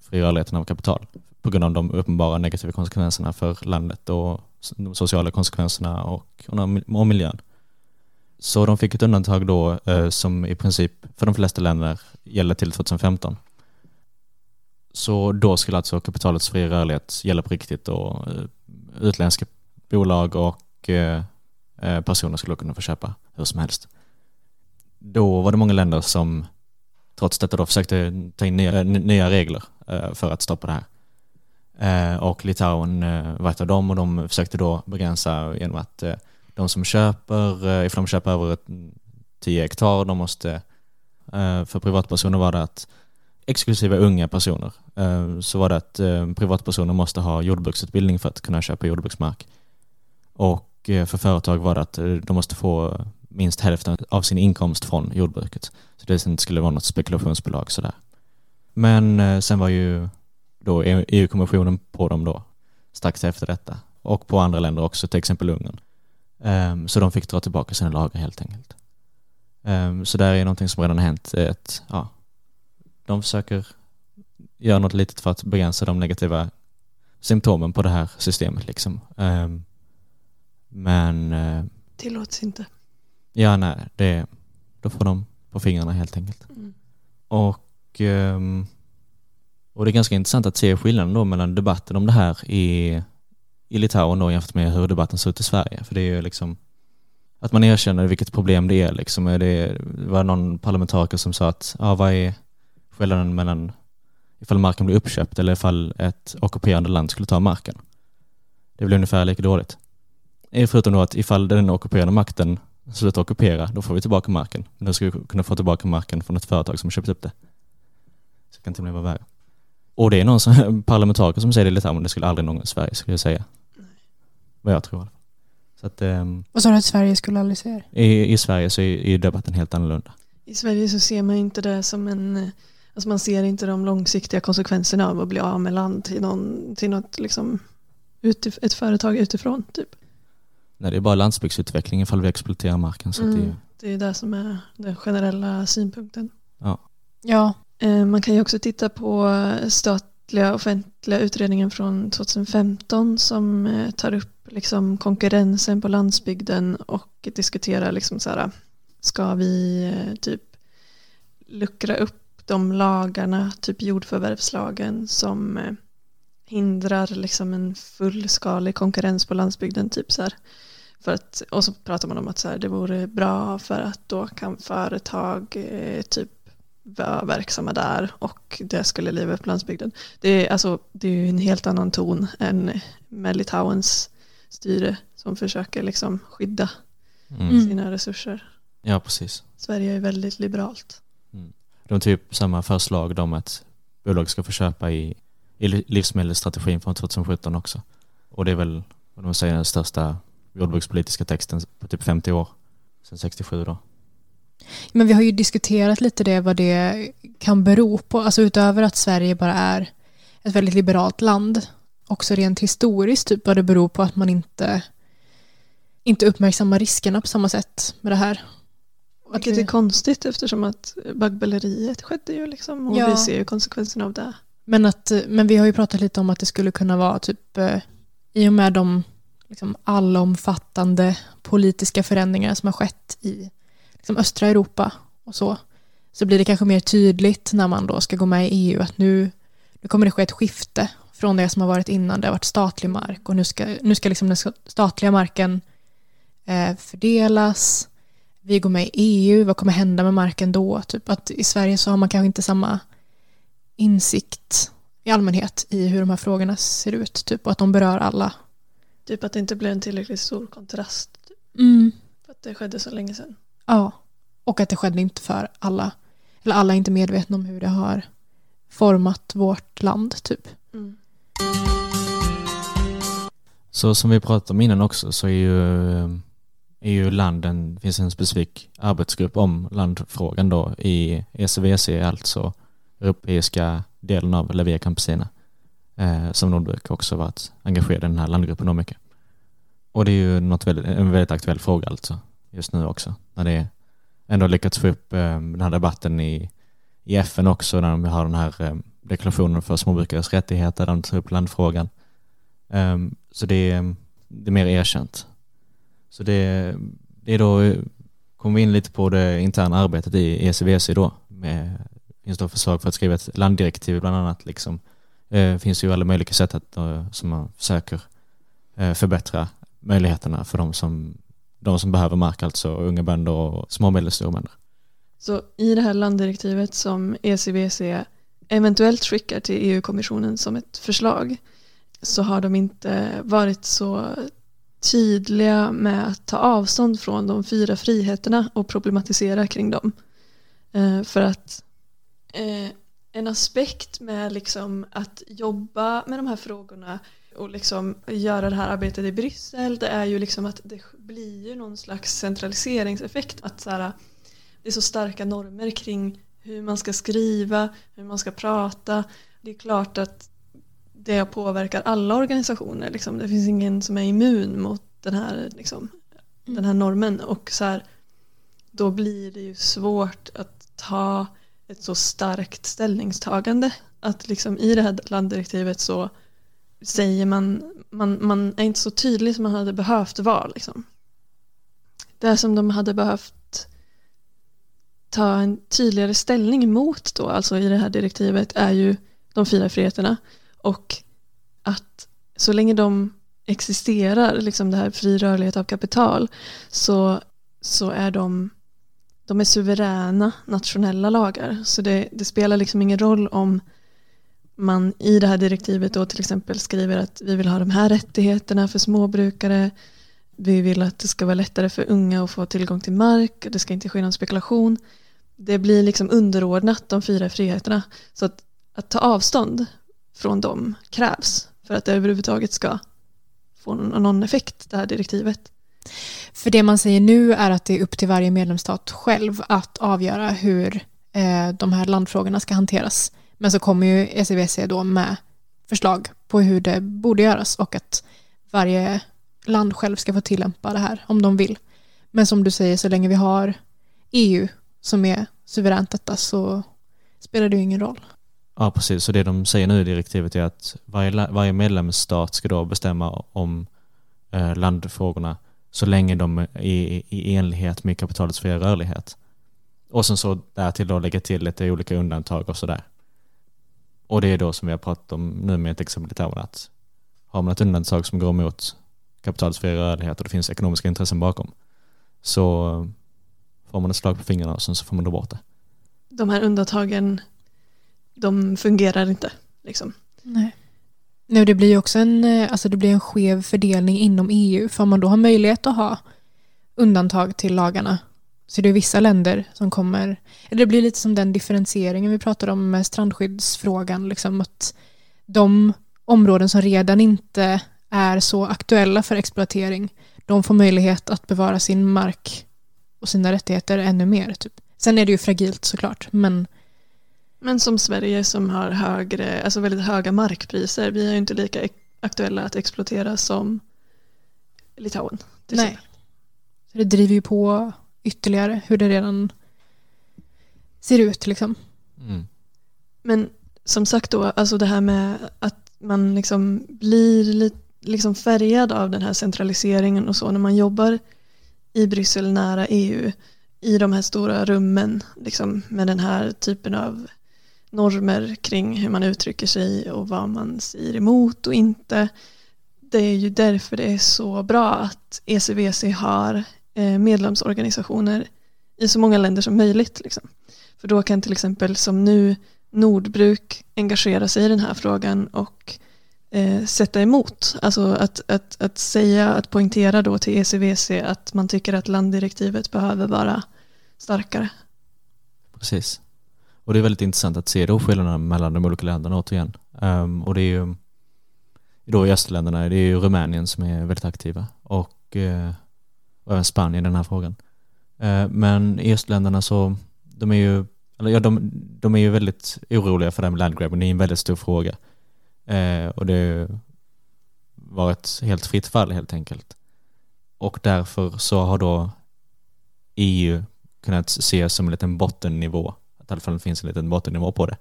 fri rörligheten av kapital på grund av de uppenbara negativa konsekvenserna för landet och de sociala konsekvenserna och, och miljön. Så de fick ett undantag då eh, som i princip för de flesta länder gäller till 2015. Så då skulle alltså kapitalets fria rörlighet gälla på riktigt och utländska bolag och personer skulle kunna få köpa hur som helst. Då var det många länder som trots detta då försökte ta in nya, nya regler eh, för att stoppa det här. Eh, och Litauen eh, var ett av dem och de försökte då begränsa genom att de som köper, ifall de köper över 10 hektar, de måste, för privatpersoner var det att exklusive unga personer, så var det att privatpersoner måste ha jordbruksutbildning för att kunna köpa jordbruksmark. Och för företag var det att de måste få minst hälften av sin inkomst från jordbruket. Så det inte skulle vara något spekulationsbolag sådär. Men eh, sen var ju då e- EU-kommissionen på dem då strax efter detta. Och på andra länder också, till exempel Ungern. Ehm, så de fick dra tillbaka sina lagar helt enkelt. Ehm, så där är någonting som redan har hänt. Eh, att, ja, de försöker göra något litet för att begränsa de negativa symptomen på det här systemet. Liksom. Ehm, men eh, Tillåts inte ja, nej, det, då får de på fingrarna helt enkelt. Mm. Och, ehm, och det är ganska intressant att se skillnaden då mellan debatten om det här i, i Litauen då jämfört med hur debatten ser ut i Sverige. För det är ju liksom att man erkänner vilket problem det är. Liksom. Det var någon parlamentariker som sa att ja, vad är skillnaden mellan ifall marken blir uppköpt eller ifall ett ockuperande land skulle ta marken. Det blir ungefär lika dåligt. Eh, Förutom då att ifall den ockuperande makten slutar ockupera, då får vi tillbaka marken. Men då ska vi kunna få tillbaka marken från ett företag som köpt upp det. Så det kan till och med vara värre. Och det är någon som, parlamentariker som säger det i Litauen, det skulle aldrig någon i Sverige skulle jag säga. Vad jag tror. Så att ehm, Och så att Sverige skulle aldrig det. i, i Sverige så är, är debatten helt annorlunda. I Sverige så ser man inte det som en, alltså man ser inte de långsiktiga konsekvenserna av att bli av med land till, någon, till något liksom, utif- ett företag utifrån. Typ. Nej, det är bara landsbygdsutveckling ifall vi exploaterar marken. Så det är, Mm. Det är det som är den generella synpunkten. Ja, Eh, Man kan ju också titta på statliga offentliga utredningen från 2015 som eh, tar upp liksom konkurrensen på landsbygden och diskuterar liksom så här, ska vi eh, typ luckra upp de lagarna, typ jordförvärvslagen som hindrar liksom en fullskalig konkurrens på landsbygden. Typ så här. För att, och så pratar man om att så här, det vore bra för att då kan företag eh, typ vara verksamma där och det skulle liva upp landsbygden. Det är, alltså, det är en helt annan ton än med Litauens styre som försöker liksom skydda Mm. sina resurser. Ja, precis. Sverige är väldigt liberalt. De har typ samma förslag om att bolag ska få köpa i, i li- livsmedelsstrategin från 2017 också. Och det är väl, vad de säger, den största jordbrukspolitiska texten på typ 50 år. Sedan 67 då. Men vi har ju diskuterat lite det vad det kan bero på. Alltså utöver att Sverige bara är ett väldigt liberalt land. Också rent historiskt typ vad det beror på att man inte inte uppmärksammar riskerna på samma sätt med det här. Att Vilket vi- är konstigt eftersom att baggböleriet skedde ju liksom och Ja. vi ser ju konsekvenserna av det. Men, att, men vi har ju pratat lite om att det skulle kunna vara typ eh, i och med de liksom, allomfattande politiska förändringar som har skett i liksom, östra Europa och så så blir det kanske mer tydligt när man då ska gå med i EU att nu, nu kommer det ske ett skifte från det som har varit innan. Det har varit statlig mark och nu ska, nu ska liksom den statliga marken eh, fördelas. Vi går med i EU, vad kommer hända med marken då? Typ att i Sverige så har man kanske inte samma insikt i allmänhet i hur de här frågorna ser ut typ, och att de berör alla. Typ att det inte blev en tillräckligt stor kontrast Mm. för att det skedde så länge sedan. Ja, och att det skedde inte för alla. Eller alla är inte medvetna om hur det har format vårt land typ. Mm. Så som vi pratade om innan också så är ju, är ju landen, det finns en specifik arbetsgrupp om landfrågan då i ECVC, alltså europeiska delen av La Via Campesina, eh, som Nordbruk också varit engagerad i den här landgruppen då mycket. Och det är ju något väldigt, en väldigt aktuell fråga alltså, just nu också, när det ändå lyckats få upp eh, den här debatten i, i FN också, när de har den här eh, deklarationen för småbrukares rättigheter, där de tar upp landfrågan. Ehm, så det är, det är mer erkänt. Så det, det är då, eh, kommer vi in lite på det interna arbetet i ECVC då. Med, finns då förslag för att skriva ett landdirektiv bland annat. Liksom. Eh, finns ju alla möjliga sätt att, eh, som man försöker eh, förbättra möjligheterna för de som, de som behöver mark, alltså unga bönder och små och medelstora bönder. Så i det här landdirektivet som ECBC eventuellt skickar till EU-kommissionen som ett förslag så har de inte varit så tydliga med att ta avstånd från de fyra friheterna och problematisera kring dem. Eh, för att eh, en aspekt med liksom att jobba med de här frågorna och liksom göra det här arbetet i Bryssel det är ju liksom att det blir ju någon slags centraliseringseffekt. Att så här, det är så starka normer kring hur man ska skriva, hur man ska prata. Det är klart att det påverkar alla organisationer. Liksom. Det finns ingen som är immun mot den här, liksom, Mm. den här normen. Och så här, då blir det ju svårt att ta ett så starkt ställningstagande. Att liksom i det här landdirektivet så säger man, man, man är inte så tydlig som man hade behövt vara. Liksom. Det som de hade behövt ta en tydligare ställning emot då, alltså i det här direktivet, är ju de fyra friheterna. Och att så länge de existerar, liksom det här fri rörlighet av kapital, så, så är de, de är suveräna nationella lagar. Så det, det spelar liksom ingen roll om man i det här direktivet då till exempel skriver att vi vill ha de här rättigheterna för småbrukare. Vi vill att det ska vara lättare för unga att få tillgång till mark. Det ska inte ske någon spekulation. Det blir liksom underordnat de fyra friheterna. Så att, att ta avstånd från dem krävs för att det överhuvudtaget ska få någon, någon effekt, det här direktivet. För det man säger nu är att det är upp till varje medlemsstat själv att avgöra hur eh, de här landfrågorna ska hanteras. Men så kommer ju ECBC då med förslag på hur det borde göras och att varje land själv ska få tillämpa det här om de vill. Men som du säger, så länge vi har EU som är suveränt detta så spelar det ju ingen roll. Ja, precis. Så det de säger nu i direktivet är att varje, varje medlemsstat ska då bestämma om eh, landfrågorna så länge de är i, i enlighet med kapitalets fria rörlighet. och sen så därtill då lägga till lite olika undantag och sådär. Och det är då som vi har pratat om nu med ett exempel i Litauen att har man ett undantag som går emot kapitalets fria rörlighet och det finns ekonomiska intressen bakom så får man ett slag på fingrarna och sen så får man då bort det. De här undantagen, de fungerar inte. Liksom. Nej. Nej, det blir ju också en, eh, alltså det blir en skev fördelning inom EU. För om man då har möjlighet att ha undantag till lagarna så det är vissa länder som kommer... Eller det blir lite som den differentieringen vi pratade om med strandskyddsfrågan. Liksom att de områden som redan inte är så aktuella för exploatering de får möjlighet att bevara sin mark och sina rättigheter ännu mer. Typ. Sen är det ju fragilt såklart, men men som Sverige som har högre, alltså väldigt höga markpriser, vi är ju inte lika aktuella att exploatera som Litauen. till nej. exempel. Så det driver ju på ytterligare hur det redan ser ut. Liksom. Mm. Men som sagt då, alltså det här med att man liksom blir lite liksom färgad av den här centraliseringen och så när man jobbar i Bryssel nära EU i de här stora rummen liksom med den här typen av normer kring hur man uttrycker sig och vad man säger emot och inte. Det är ju därför det är så bra att ECVC har eh, medlemsorganisationer i så många länder som möjligt. Liksom. För då kan till exempel som nu Nordbruk engagera sig i den här frågan och eh, sätta emot. Alltså att, att, att säga, att poängtera då till ECVC att man tycker att landdirektivet behöver vara starkare. Precis. Och det är väldigt intressant att se då skillnaderna mellan de olika länderna återigen. Um, och det är ju då i östländerna, det är ju Rumänien som är väldigt aktiva och, uh, och även Spanien i den här frågan. Uh, men i östländerna så, de är ju, eller ja, de, de är ju väldigt oroliga för det här med landgrabbing, det är en väldigt stor fråga. Uh, och det har ett varit helt fritt fall helt enkelt. Och därför så har då EU kunnat ses som en liten bottennivå. I alla fall finns en liten bottennivå på det.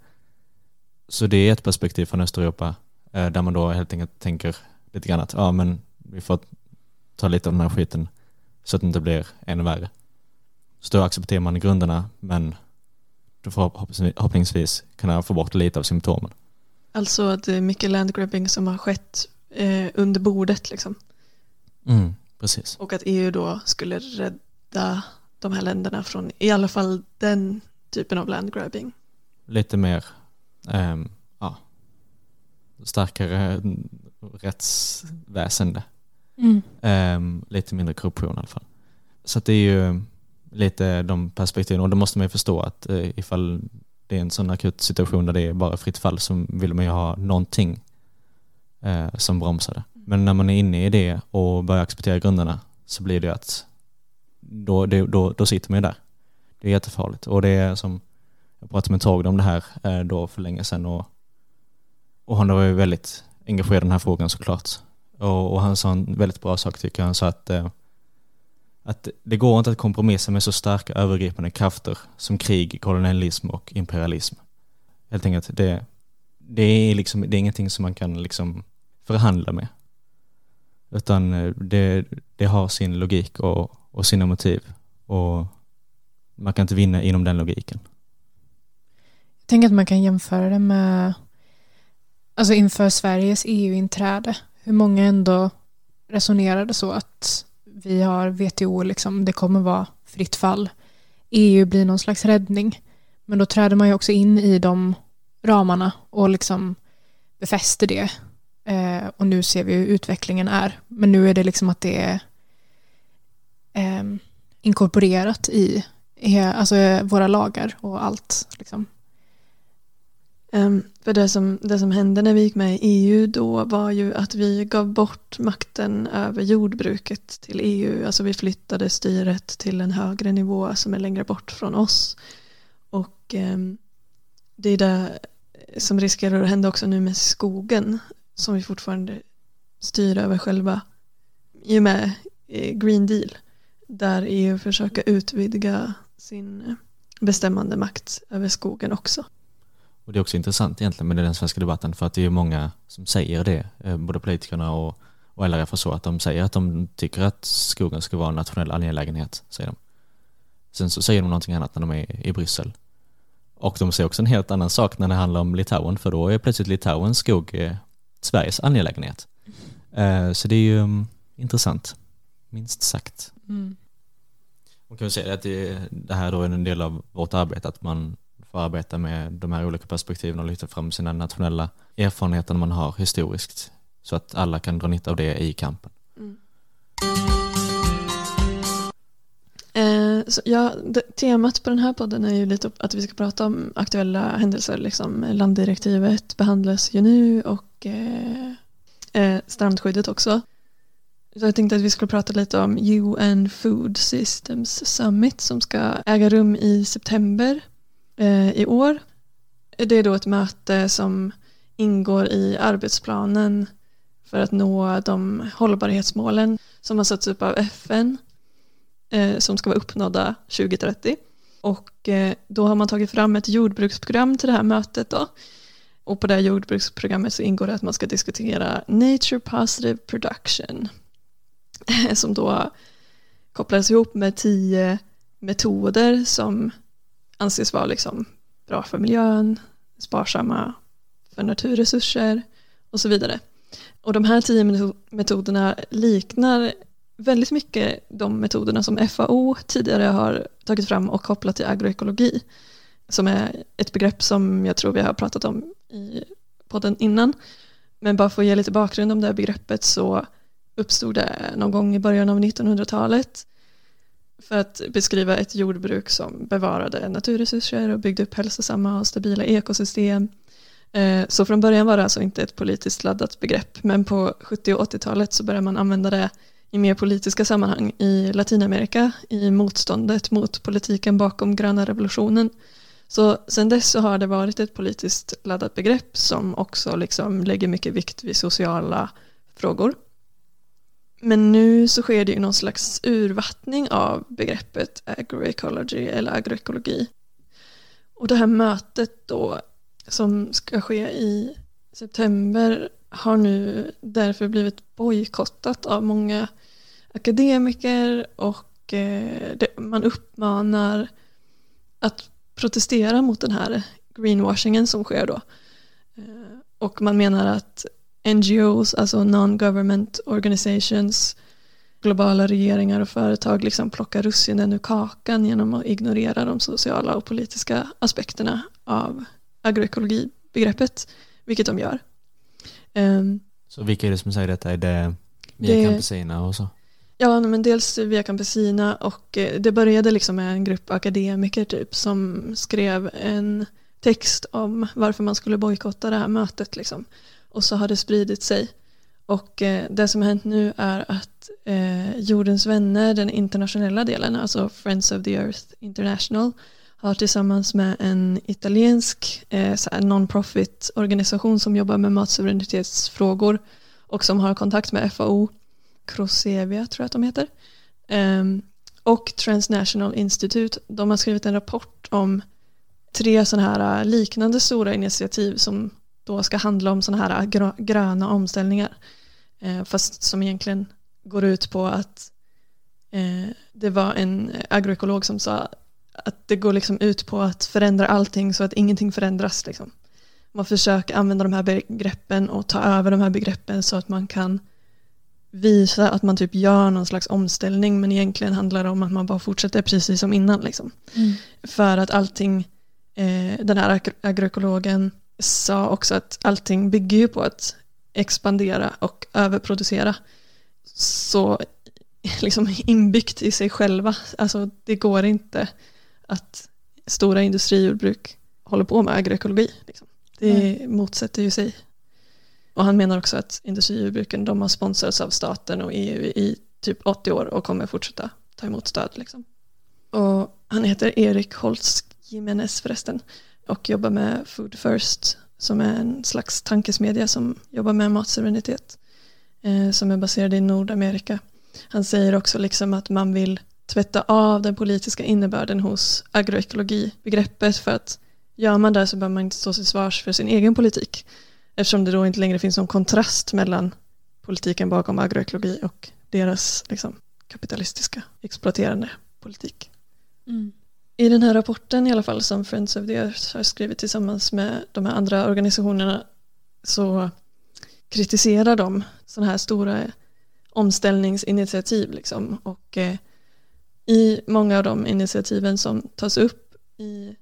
Så det är ett perspektiv från Östeuropa eh, där man då helt enkelt tänker lite grann att ja men vi får ta lite av den här skiten så att det inte blir ännu värre. Så då accepterar man grunderna men då får förhoppningsvis kunna få bort lite av symptomen. Alltså att det är mycket landgrabbing som har skett eh, under bordet liksom. Mm, precis. Och att EU då skulle rädda de här länderna från i alla fall den typen av landgrabbing. Lite mer ehm, ja, starkare rättsväsende. Mm. Ehm, lite mindre korruption i alla fall. Så att det är ju lite de perspektiven och då måste man ju förstå att eh, ifall det är en sån akut situation där det är bara fritt fall så vill man ju ha någonting eh, som bromsar det. Men när man är inne i det och börjar acceptera grunderna så blir det att då, då, då sitter man ju där. Det är jättefarligt och det är som jag pratade med Torgny om det här eh, då för länge sedan och, och han var ju väldigt engagerad i den här frågan såklart. Och, och han sa en väldigt bra sak tycker jag. Han sa att, eh, att det går inte att kompromissa med så starka övergripande krafter som krig, kolonialism och imperialism. Helt enkelt, det, det, är, liksom, det är ingenting som man kan liksom förhandla med. Utan eh, det, det har sin logik och, och sina motiv. Och man kan inte vinna inom den logiken. Jag tänker att man kan jämföra det med alltså inför Sveriges EU-inträde. Hur många ändå resonerade så att vi har WTO, liksom, det kommer vara fritt fall. EU blir någon slags räddning. Men då träder man ju också in i de ramarna och liksom befäster det. Eh, och nu ser vi hur utvecklingen är. Men nu är det liksom att det är eh, inkorporerat i, är, alltså, våra lagar och allt. Liksom. Um, för det som, det som hände när vi gick med i EU då var ju att vi gav bort makten över jordbruket till EU. Alltså vi flyttade styret till en högre nivå som är längre bort från oss. Och um, det är det som riskerar att hända också nu med skogen som vi fortfarande styr över själva i och med eh, Green Deal där EU försöker utvidga sin eh, bestämmande makt över skogen också. Och det är också intressant egentligen med den svenska debatten för att det är många som säger det, eh, både politikerna och, och LRF och så, att de säger att de tycker att skogen ska vara en nationell angelägenhet, säger de. Sen så säger de någonting annat när de är i Bryssel. Och de säger också en helt annan sak när det handlar om Litauen, för då är plötsligt Litauens skog eh, Sveriges angelägenhet. Så det är ju um, intressant, minst sagt. Mm. Man kan väl säga att det, det här då är en del av vårt arbete, att man får arbeta med de här olika perspektiven och lyfta fram sina nationella erfarenheter man har historiskt, så att alla kan dra nytta av det i kampen. Mm. Eh, så ja, det, temat på den här podden är ju lite att vi ska prata om aktuella händelser. Liksom. Landdirektivet behandlas ju nu och eh, eh, strandskyddet också. Så jag tänkte att vi skulle prata lite om UN Food Systems Summit som ska äga rum i september eh, i år. Det är då ett möte som ingår i arbetsplanen för att nå de hållbarhetsmålen som har satts upp av FN eh, som ska vara uppnådda 2030. Och eh, då har man tagit fram ett jordbruksprogram till det här mötet då. Och på det här jordbruksprogrammet så ingår det att man ska diskutera Nature Positive Production som då kopplades ihop med tio metoder som anses vara liksom bra för miljön, sparsamma för naturresurser och så vidare. Och de här tio metoderna liknar väldigt mycket de metoderna som FAO tidigare har tagit fram och kopplat till agroekologi som är ett begrepp som jag tror vi har pratat om i podden innan. Men bara för att ge lite bakgrund om det här begreppet så uppstod det någon gång i början av 1900-talet för att beskriva ett jordbruk som bevarade naturresurser och byggde upp hälsosamma och stabila ekosystem. Eh, så från början var det alltså inte ett politiskt laddat begrepp men på 70 och 80-talet så började man använda det i mer politiska sammanhang i Latinamerika i motståndet mot politiken bakom gröna revolutionen. Så sen dess så har det varit ett politiskt laddat begrepp som också liksom lägger mycket vikt vid sociala frågor. Men nu så sker det ju någon slags urvattning av begreppet agroecology eller agroekologi. Och det här mötet då som ska ske i september har nu därför blivit bojkottat av många akademiker och eh, man uppmanar att protestera mot den här greenwashingen som sker då. Eh, och man menar att NGOs, alltså non-government organizations, globala regeringar och företag liksom plockar russinen ur kakan genom att ignorera de sociala och politiska aspekterna av agroekologibegreppet, vilket de gör. Um, så vilka är det som säger detta? Är det Via det, Campesina och så? Ja, men dels Via Campesina och eh, det började liksom med en grupp akademiker typ som skrev en text om varför man skulle bojkotta det här mötet liksom. Och så har det spridit sig. Och eh, det som har hänt nu är att eh, Jordens vänner, den internationella delen, alltså Friends of the Earth International, har tillsammans med en italiensk eh, non-profit organisation som jobbar med matsuveränitetsfrågor och som har kontakt med FAO, Crosevia tror jag att de heter, eh, och Transnational Institute. De har skrivit en rapport om tre sådana här eh, liknande stora initiativ som då ska handla om sådana här gröna omställningar. Eh, fast som egentligen går ut på att eh, det var en agroekolog som sa att det går liksom ut på att förändra allting så att ingenting förändras. Liksom. Man försöker använda de här begreppen och ta över de här begreppen så att man kan visa att man typ gör någon slags omställning men egentligen handlar det om att man bara fortsätter precis som innan. Liksom. Mm. För att allting, eh, den här agroekologen sa också att allting bygger ju på att expandera och överproducera. Så liksom inbyggt i sig själva, alltså det går inte att stora industrijordbruk håller på med agroekologi. Liksom. Det mm. motsätter ju sig. Och han menar också att industrijordbruken de har sponsrats av staten och EU i typ 80 år och kommer fortsätta ta emot stöd. Liksom. Och han heter Erik Holtz Jimenez förresten och jobbar med Food First som är en slags tankesmedja som jobbar med matsuveränitet eh, som är baserad i Nordamerika. Han säger också liksom att man vill tvätta av den politiska innebörden hos agroekologibegreppet för att gör man det så behöver man inte stå till svars för sin egen politik eftersom det då inte längre finns någon kontrast mellan politiken bakom agroekologi och deras liksom, kapitalistiska exploaterande politik. Mm. I den här rapporten i alla fall som Friends of the Earth har skrivit tillsammans med de här andra organisationerna så kritiserar de sådana här stora omställningsinitiativ liksom. och eh, i många av de initiativen som tas upp i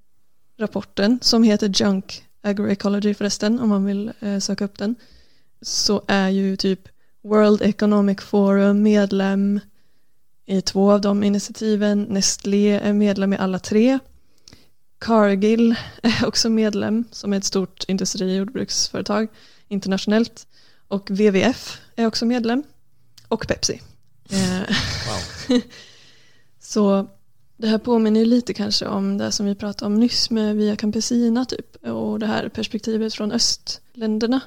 rapporten som heter Junk Agroecology förresten om man vill eh, söka upp den så är ju typ World Economic Forum medlem i två av de initiativen. Nestlé är medlem i alla tre. Cargill är också medlem som är ett stort industri och jordbruksföretag internationellt. Och WWF är också medlem. Och Pepsi. Eh, Wow. Så det här påminner ju lite kanske om det som vi pratade om nyss med Via Campesina typ och det här perspektivet från östländerna.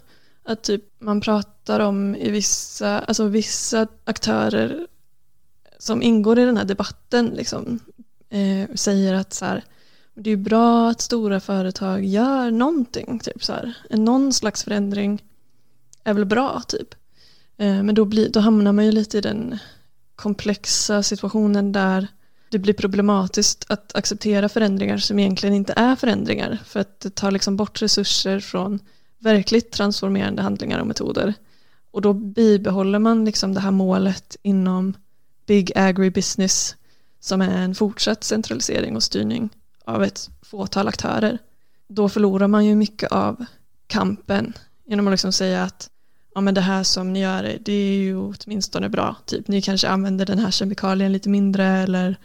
Att typ man pratar om i vissa, alltså vissa aktörer som ingår i den här debatten liksom, eh, säger att så här, det är ju bra att stora företag gör någonting, typ så här. Någon slags förändring är väl bra typ. Eh, men då, blir, då hamnar man ju lite i den komplexa situationen där det blir problematiskt att acceptera förändringar som egentligen inte är förändringar för att det tar liksom bort resurser från verkligt transformerande handlingar och metoder. Och då bibehåller man liksom det här målet inom big agribusiness som är en fortsatt centralisering och styrning av ett fåtal aktörer. Då förlorar man ju mycket av kampen genom att liksom säga att ja, men det här som ni gör det är ju åtminstone bra. Typ, ni kanske använder den här kemikalien lite mindre eller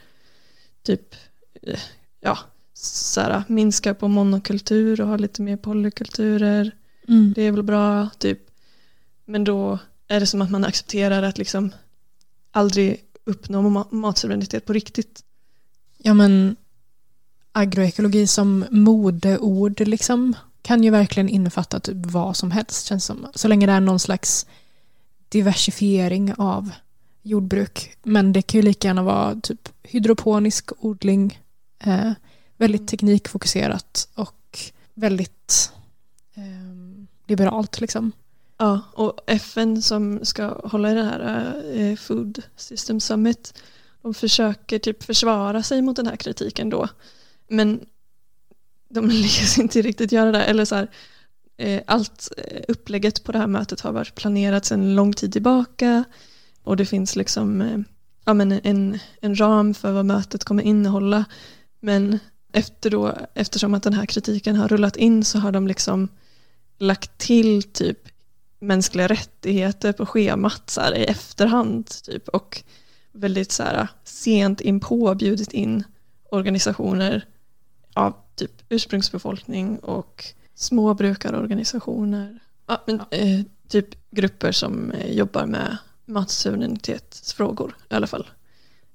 typ eh, ja, så här, minska på monokultur och ha lite mer polykulturer. Mm. Det är väl bra, typ. Men då är det som att man accepterar att liksom aldrig uppnå ma- matsuveränitet på riktigt. Ja men agroekologi som modeord liksom kan ju verkligen innefatta typ vad som helst känns som. Så länge det är någon slags diversifiering av jordbruk. Men det kan ju lika gärna vara typ hydroponisk odling, eh, väldigt teknikfokuserat och väldigt eh, liberalt liksom. Ja, och FN som ska hålla i det här eh, Food System Summit de försöker typ försvara sig mot den här kritiken då. Men de lyckas inte riktigt göra det. Eller så här, eh, allt eh, upplägget på det här mötet har varit planerat sedan lång tid tillbaka och det finns liksom ja, men en, en ram för vad mötet kommer innehålla. Men efter då, eftersom att den här kritiken har rullat in så har de liksom lagt till typ mänskliga rättigheter på schemat så här, i efterhand typ och väldigt så här, sent inpå bjudit in organisationer av typ ursprungsbefolkning och småbrukarorganisationer. Ja, men, eh, typ grupper som eh, jobbar med matsuveränitetsfrågor i alla fall.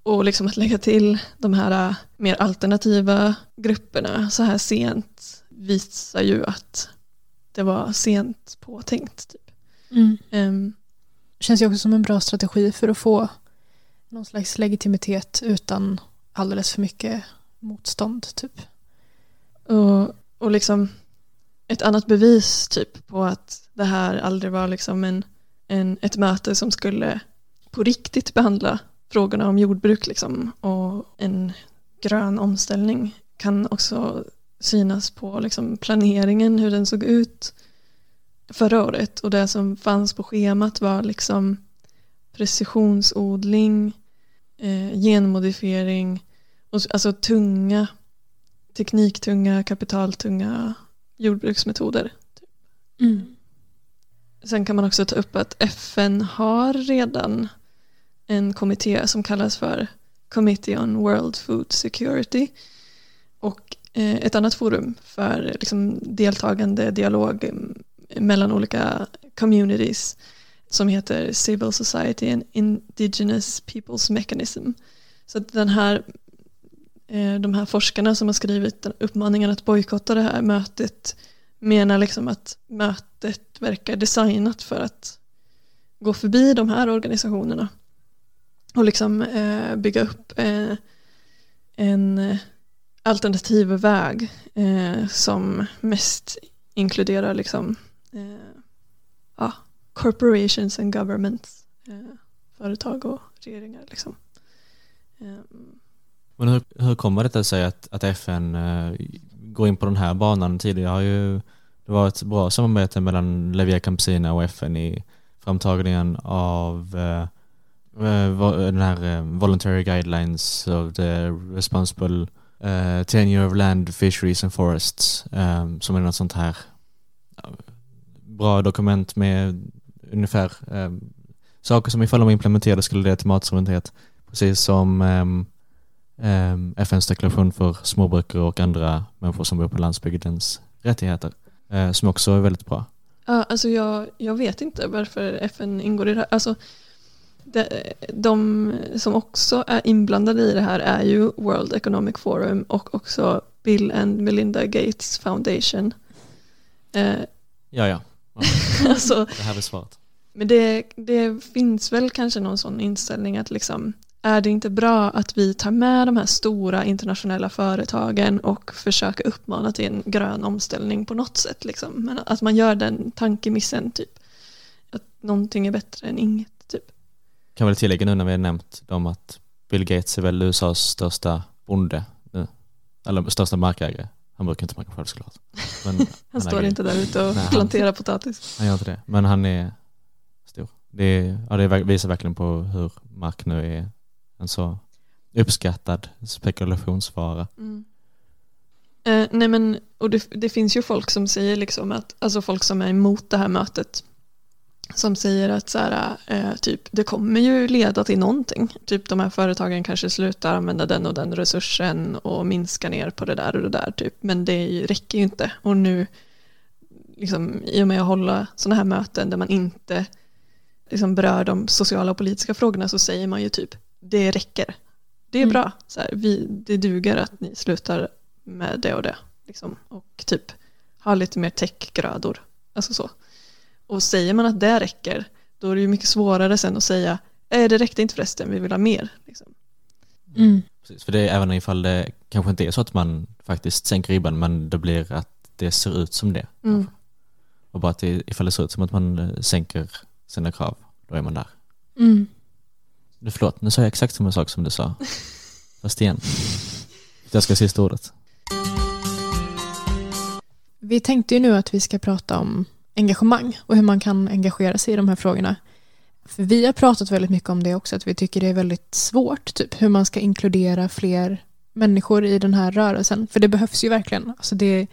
Och liksom att lägga till de här eh, mer alternativa grupperna så här sent visar ju att det var sent påtänkt. Mm. Um, Känns ju också som en bra strategi för att få någon slags legitimitet utan alldeles för mycket motstånd typ. Och, och liksom ett annat bevis typ på att det här aldrig var liksom en, en, ett möte som skulle på riktigt behandla frågorna om jordbruk liksom, och en grön omställning kan också synas på liksom planeringen, hur den såg ut förra året. Och det som fanns på schemat var liksom precisionsodling, eh, genmodifiering, och, alltså tunga, tekniktunga, kapitaltunga jordbruksmetoder. Sen kan man också ta upp att FN har redan en kommitté som kallas för Committee on World Food Security och eh, ett annat forum för liksom, deltagande dialog mm, mellan olika communities som heter Civil Society and Indigenous Peoples Mechanism. Så att den här, eh, de här forskarna som har skrivit den uppmaningen att bojkotta det här mötet menar liksom att mötet verkar designat för att gå förbi de här organisationerna och liksom eh, bygga upp eh, en eh, alternativ väg eh, som mest inkluderar liksom Eh, ja, corporations and governments eh, företag och regeringar liksom. Eh, Men hur, hur kommer det sig att, att FN eh, går in på den här banan? Tidigare har ju det varit ett bra samarbete mellan Levia Campesina och FN i framtagningen av eh, eh den här eh, Voluntary Guidelines of the Responsible eh, Tenure of Land, Fisheries and Forests eh, som är något sånt här bra dokument med ungefär eh, saker som ifall de implementerade skulle leda till matsuveränitet. Precis som ehm, ehm, FNs deklaration för småbrukare och andra människor som bor på landsbygdens rättigheter. Eh, som också är väldigt bra. Ja, alltså jag, jag vet inte varför FN ingår i det här. Alltså, de, de som också är inblandade i det här är ju World Economic Forum och också Bill and Melinda Gates Foundation. Eh, Ja, ja. alltså, det här är svaret. men det, det finns väl kanske någon sån inställning att liksom, är det inte bra att vi tar med de här stora internationella företagen och försöker uppmana till en grön omställning på något sätt. Liksom. Men att man gör den tankemissen, typ. Att någonting är bättre än inget. Typ. Kan väl tillägga nu när vi har nämnt dem att Bill Gates är väl USAs största bonde nu. Eller största markägare. Han brukar inte marka själv såklart. Men Han, Han står inte där ute och Nej, han- planterar potatis. han gör inte det. Men han är stor. Det, är, ja, det visar verkligen på hur mark nu är en så uppskattad spekulationsvara. Mm. Eh, nej men, och det, det finns ju folk som säger liksom att, alltså folk som är emot det här mötet, som säger att så här, eh, typ, det kommer ju leda till någonting. Typ de här företagen kanske slutar använda den och den resursen och minskar ner på det där och det där. Typ. Men det räcker ju inte. Och nu, liksom, i och med att hålla sådana här möten där man inte liksom, berör de sociala och politiska frågorna så säger man ju typ, det räcker. Det är Mm. bra. Så här, vi, det duger att ni slutar med det och det. Liksom. Och typ ha lite mer techgrödor. Alltså så. Och säger man att det räcker, då är det ju mycket svårare sen att säga, eh, det räckte inte förresten, vi vill ha mer. Liksom. Mm. Precis, för det är även ifall det kanske inte är så att man faktiskt sänker ribban men det blir att det ser ut som det. Mm. Och bara att det, ifall det ser ut som att man eh, sänker sina krav, då är man där. Mm. Nu, förlåt, nu sa jag exakt samma sak som du sa. Fast igen. Jag ska ha sista ordet. Vi tänkte ju nu att vi ska prata om engagemang och hur man kan engagera sig i de här frågorna. För vi har pratat väldigt mycket om det också, att vi tycker det är väldigt svårt, typ hur man ska inkludera fler människor i den här rörelsen. För det behövs ju verkligen. Alltså det,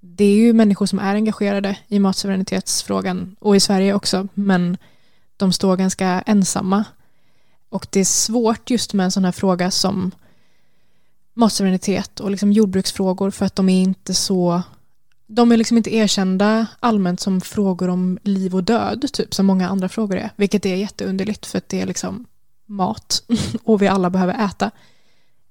det är ju människor som är engagerade i matsuveränitetsfrågan och i Sverige också, men de står ganska ensamma. Och det är svårt just med en sån här fråga som matsuveränitet och liksom jordbruksfrågor för att de är inte så de är liksom inte erkända allmänt som frågor om liv och död, typ som många andra frågor är, vilket är jätteunderligt för att det är liksom mat och vi alla behöver äta.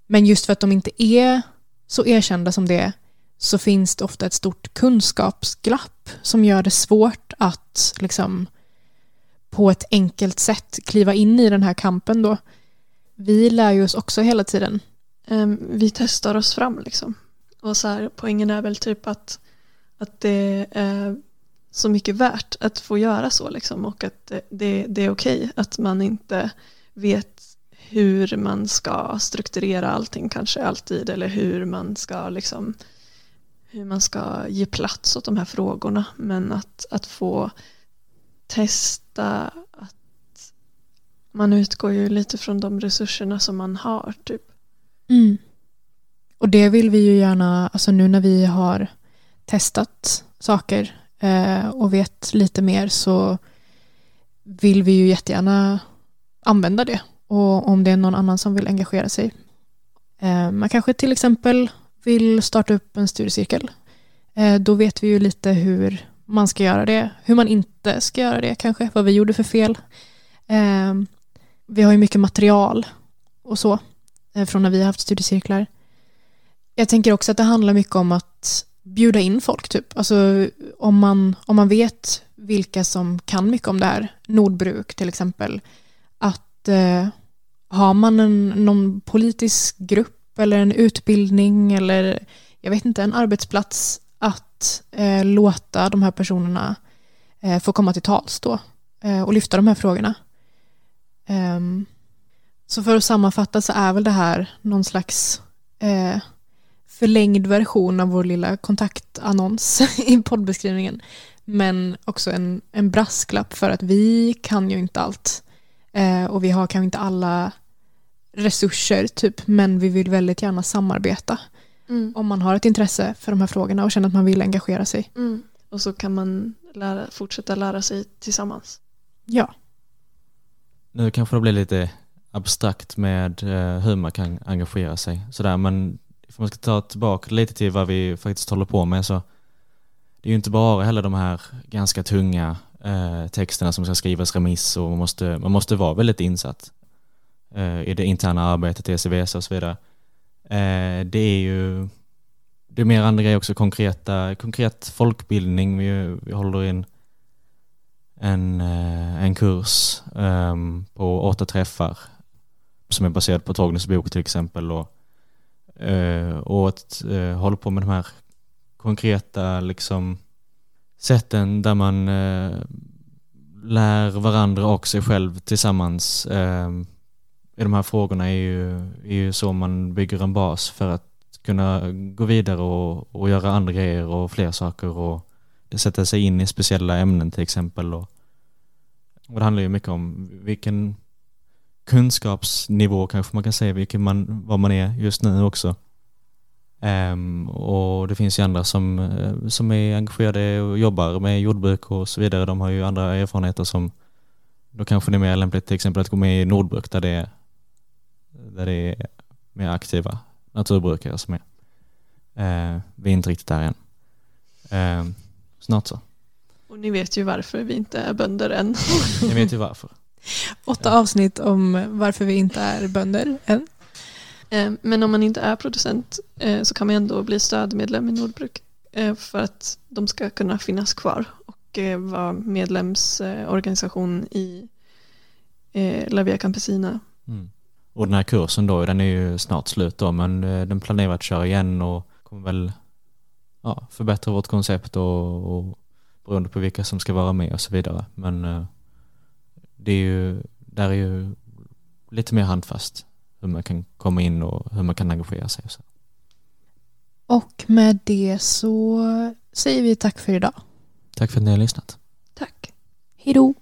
Men just för att de inte är så erkända som det är så finns det ofta ett stort kunskapsglapp som gör det svårt att liksom på ett enkelt sätt kliva in i den här kampen då. Vi lär ju oss också hela tiden. Ehm, vi testar oss fram liksom. Och så här, poängen är väl typ att, att det är så mycket värt att få göra så liksom. Och att det, det, är okej att man inte vet hur man ska strukturera allting kanske alltid. Eller hur man ska liksom hur man ska ge plats åt de här frågorna. Men att, att få testa att man utgår ju lite från de resurserna som man har typ. Mm. Och det vill vi ju gärna, alltså nu när vi har testat saker eh, och vet lite mer så vill vi ju jättegärna använda det. Och om det är någon annan som vill engagera sig. Eh, man kanske till exempel vill starta upp en studiecirkel. Eh, då vet vi ju lite hur man ska göra det, hur man inte ska göra det kanske, vad vi gjorde för fel. Eh, vi har ju mycket material och så eh, från när vi har haft studiecirklar. Jag tänker också att det handlar mycket om att bjuda in folk typ. Alltså om man, om man vet vilka som kan mycket om det här, Nordbruk till exempel, att eh, har man en, någon politisk grupp eller en utbildning eller jag vet inte, en arbetsplats att eh, låta de här personerna eh, få komma till tals då eh, och lyfta de här frågorna. Ehm, så för att sammanfatta så är väl det här någon slags eh, förlängd version av vår lilla kontaktannons i poddbeskrivningen. Men också en, en brasklapp för att vi kan ju inte allt. Eh, och vi har kanske inte alla resurser typ, men vi vill väldigt gärna samarbeta. Mm. Om man har ett intresse för de här frågorna och känner att man vill engagera sig. Mm. Och så kan man lära, fortsätta lära sig tillsammans. Ja. Nu kanske det blir lite abstrakt med eh, hur man kan engagera sig. Sådär, men om man ska ta tillbaka lite till vad vi faktiskt håller på med så det är ju inte bara heller de här ganska tunga eh, texterna som ska skrivas remiss och man måste, man måste vara väldigt insatt eh, i det interna arbetet i SVS och så vidare. Eh, det är ju det är mer andra grejer också, konkreta, konkret folkbildning. Vi, vi håller in en, eh, en kurs um, på åtta träffar som är baserad på Torgnys bok till exempel och, Eh, och att eh, hålla på med de här konkreta liksom, sätten där man eh, lär varandra och sig själv tillsammans eh, i de här frågorna är ju, är ju så man bygger en bas för att kunna gå vidare och, och göra andra grejer och fler saker och sätta sig in i speciella ämnen till exempel. Och, och det handlar ju mycket om vilken kunskapsnivå kanske man kan säga, vilken man, vad man är just nu också. Ehm, och det finns ju andra som, eh, som är engagerade och jobbar med jordbruk och så vidare. De har ju andra erfarenheter som då kanske det är mer lämpligt till exempel att gå med i Nordbruk där det är, där det är mer aktiva naturbrukare som är. Eh, vi är inte riktigt där än. Eh, snart så. Och ni vet ju varför vi inte är bönder än. Jag vet ju varför. Åtta avsnitt om varför vi inte är bönder än. Eh, Men om man inte är producent eh, så kan man ändå bli stödmedlem i Nordbruk eh, för att de ska kunna finnas kvar och vara medlemsorganisation i La Via Campesina. Mm. Och den här kursen då, den är ju snart slut då, men den planerar att köra igen och kommer väl ja, förbättra vårt koncept och, och beroende på vilka som ska vara med och så vidare. Men eh, det är ju, där är ju lite mer handfast hur man kan komma in och hur man kan engagera sig. Och så. Och med det så säger vi tack för idag. Tack för att ni har lyssnat. Tack. Hej då!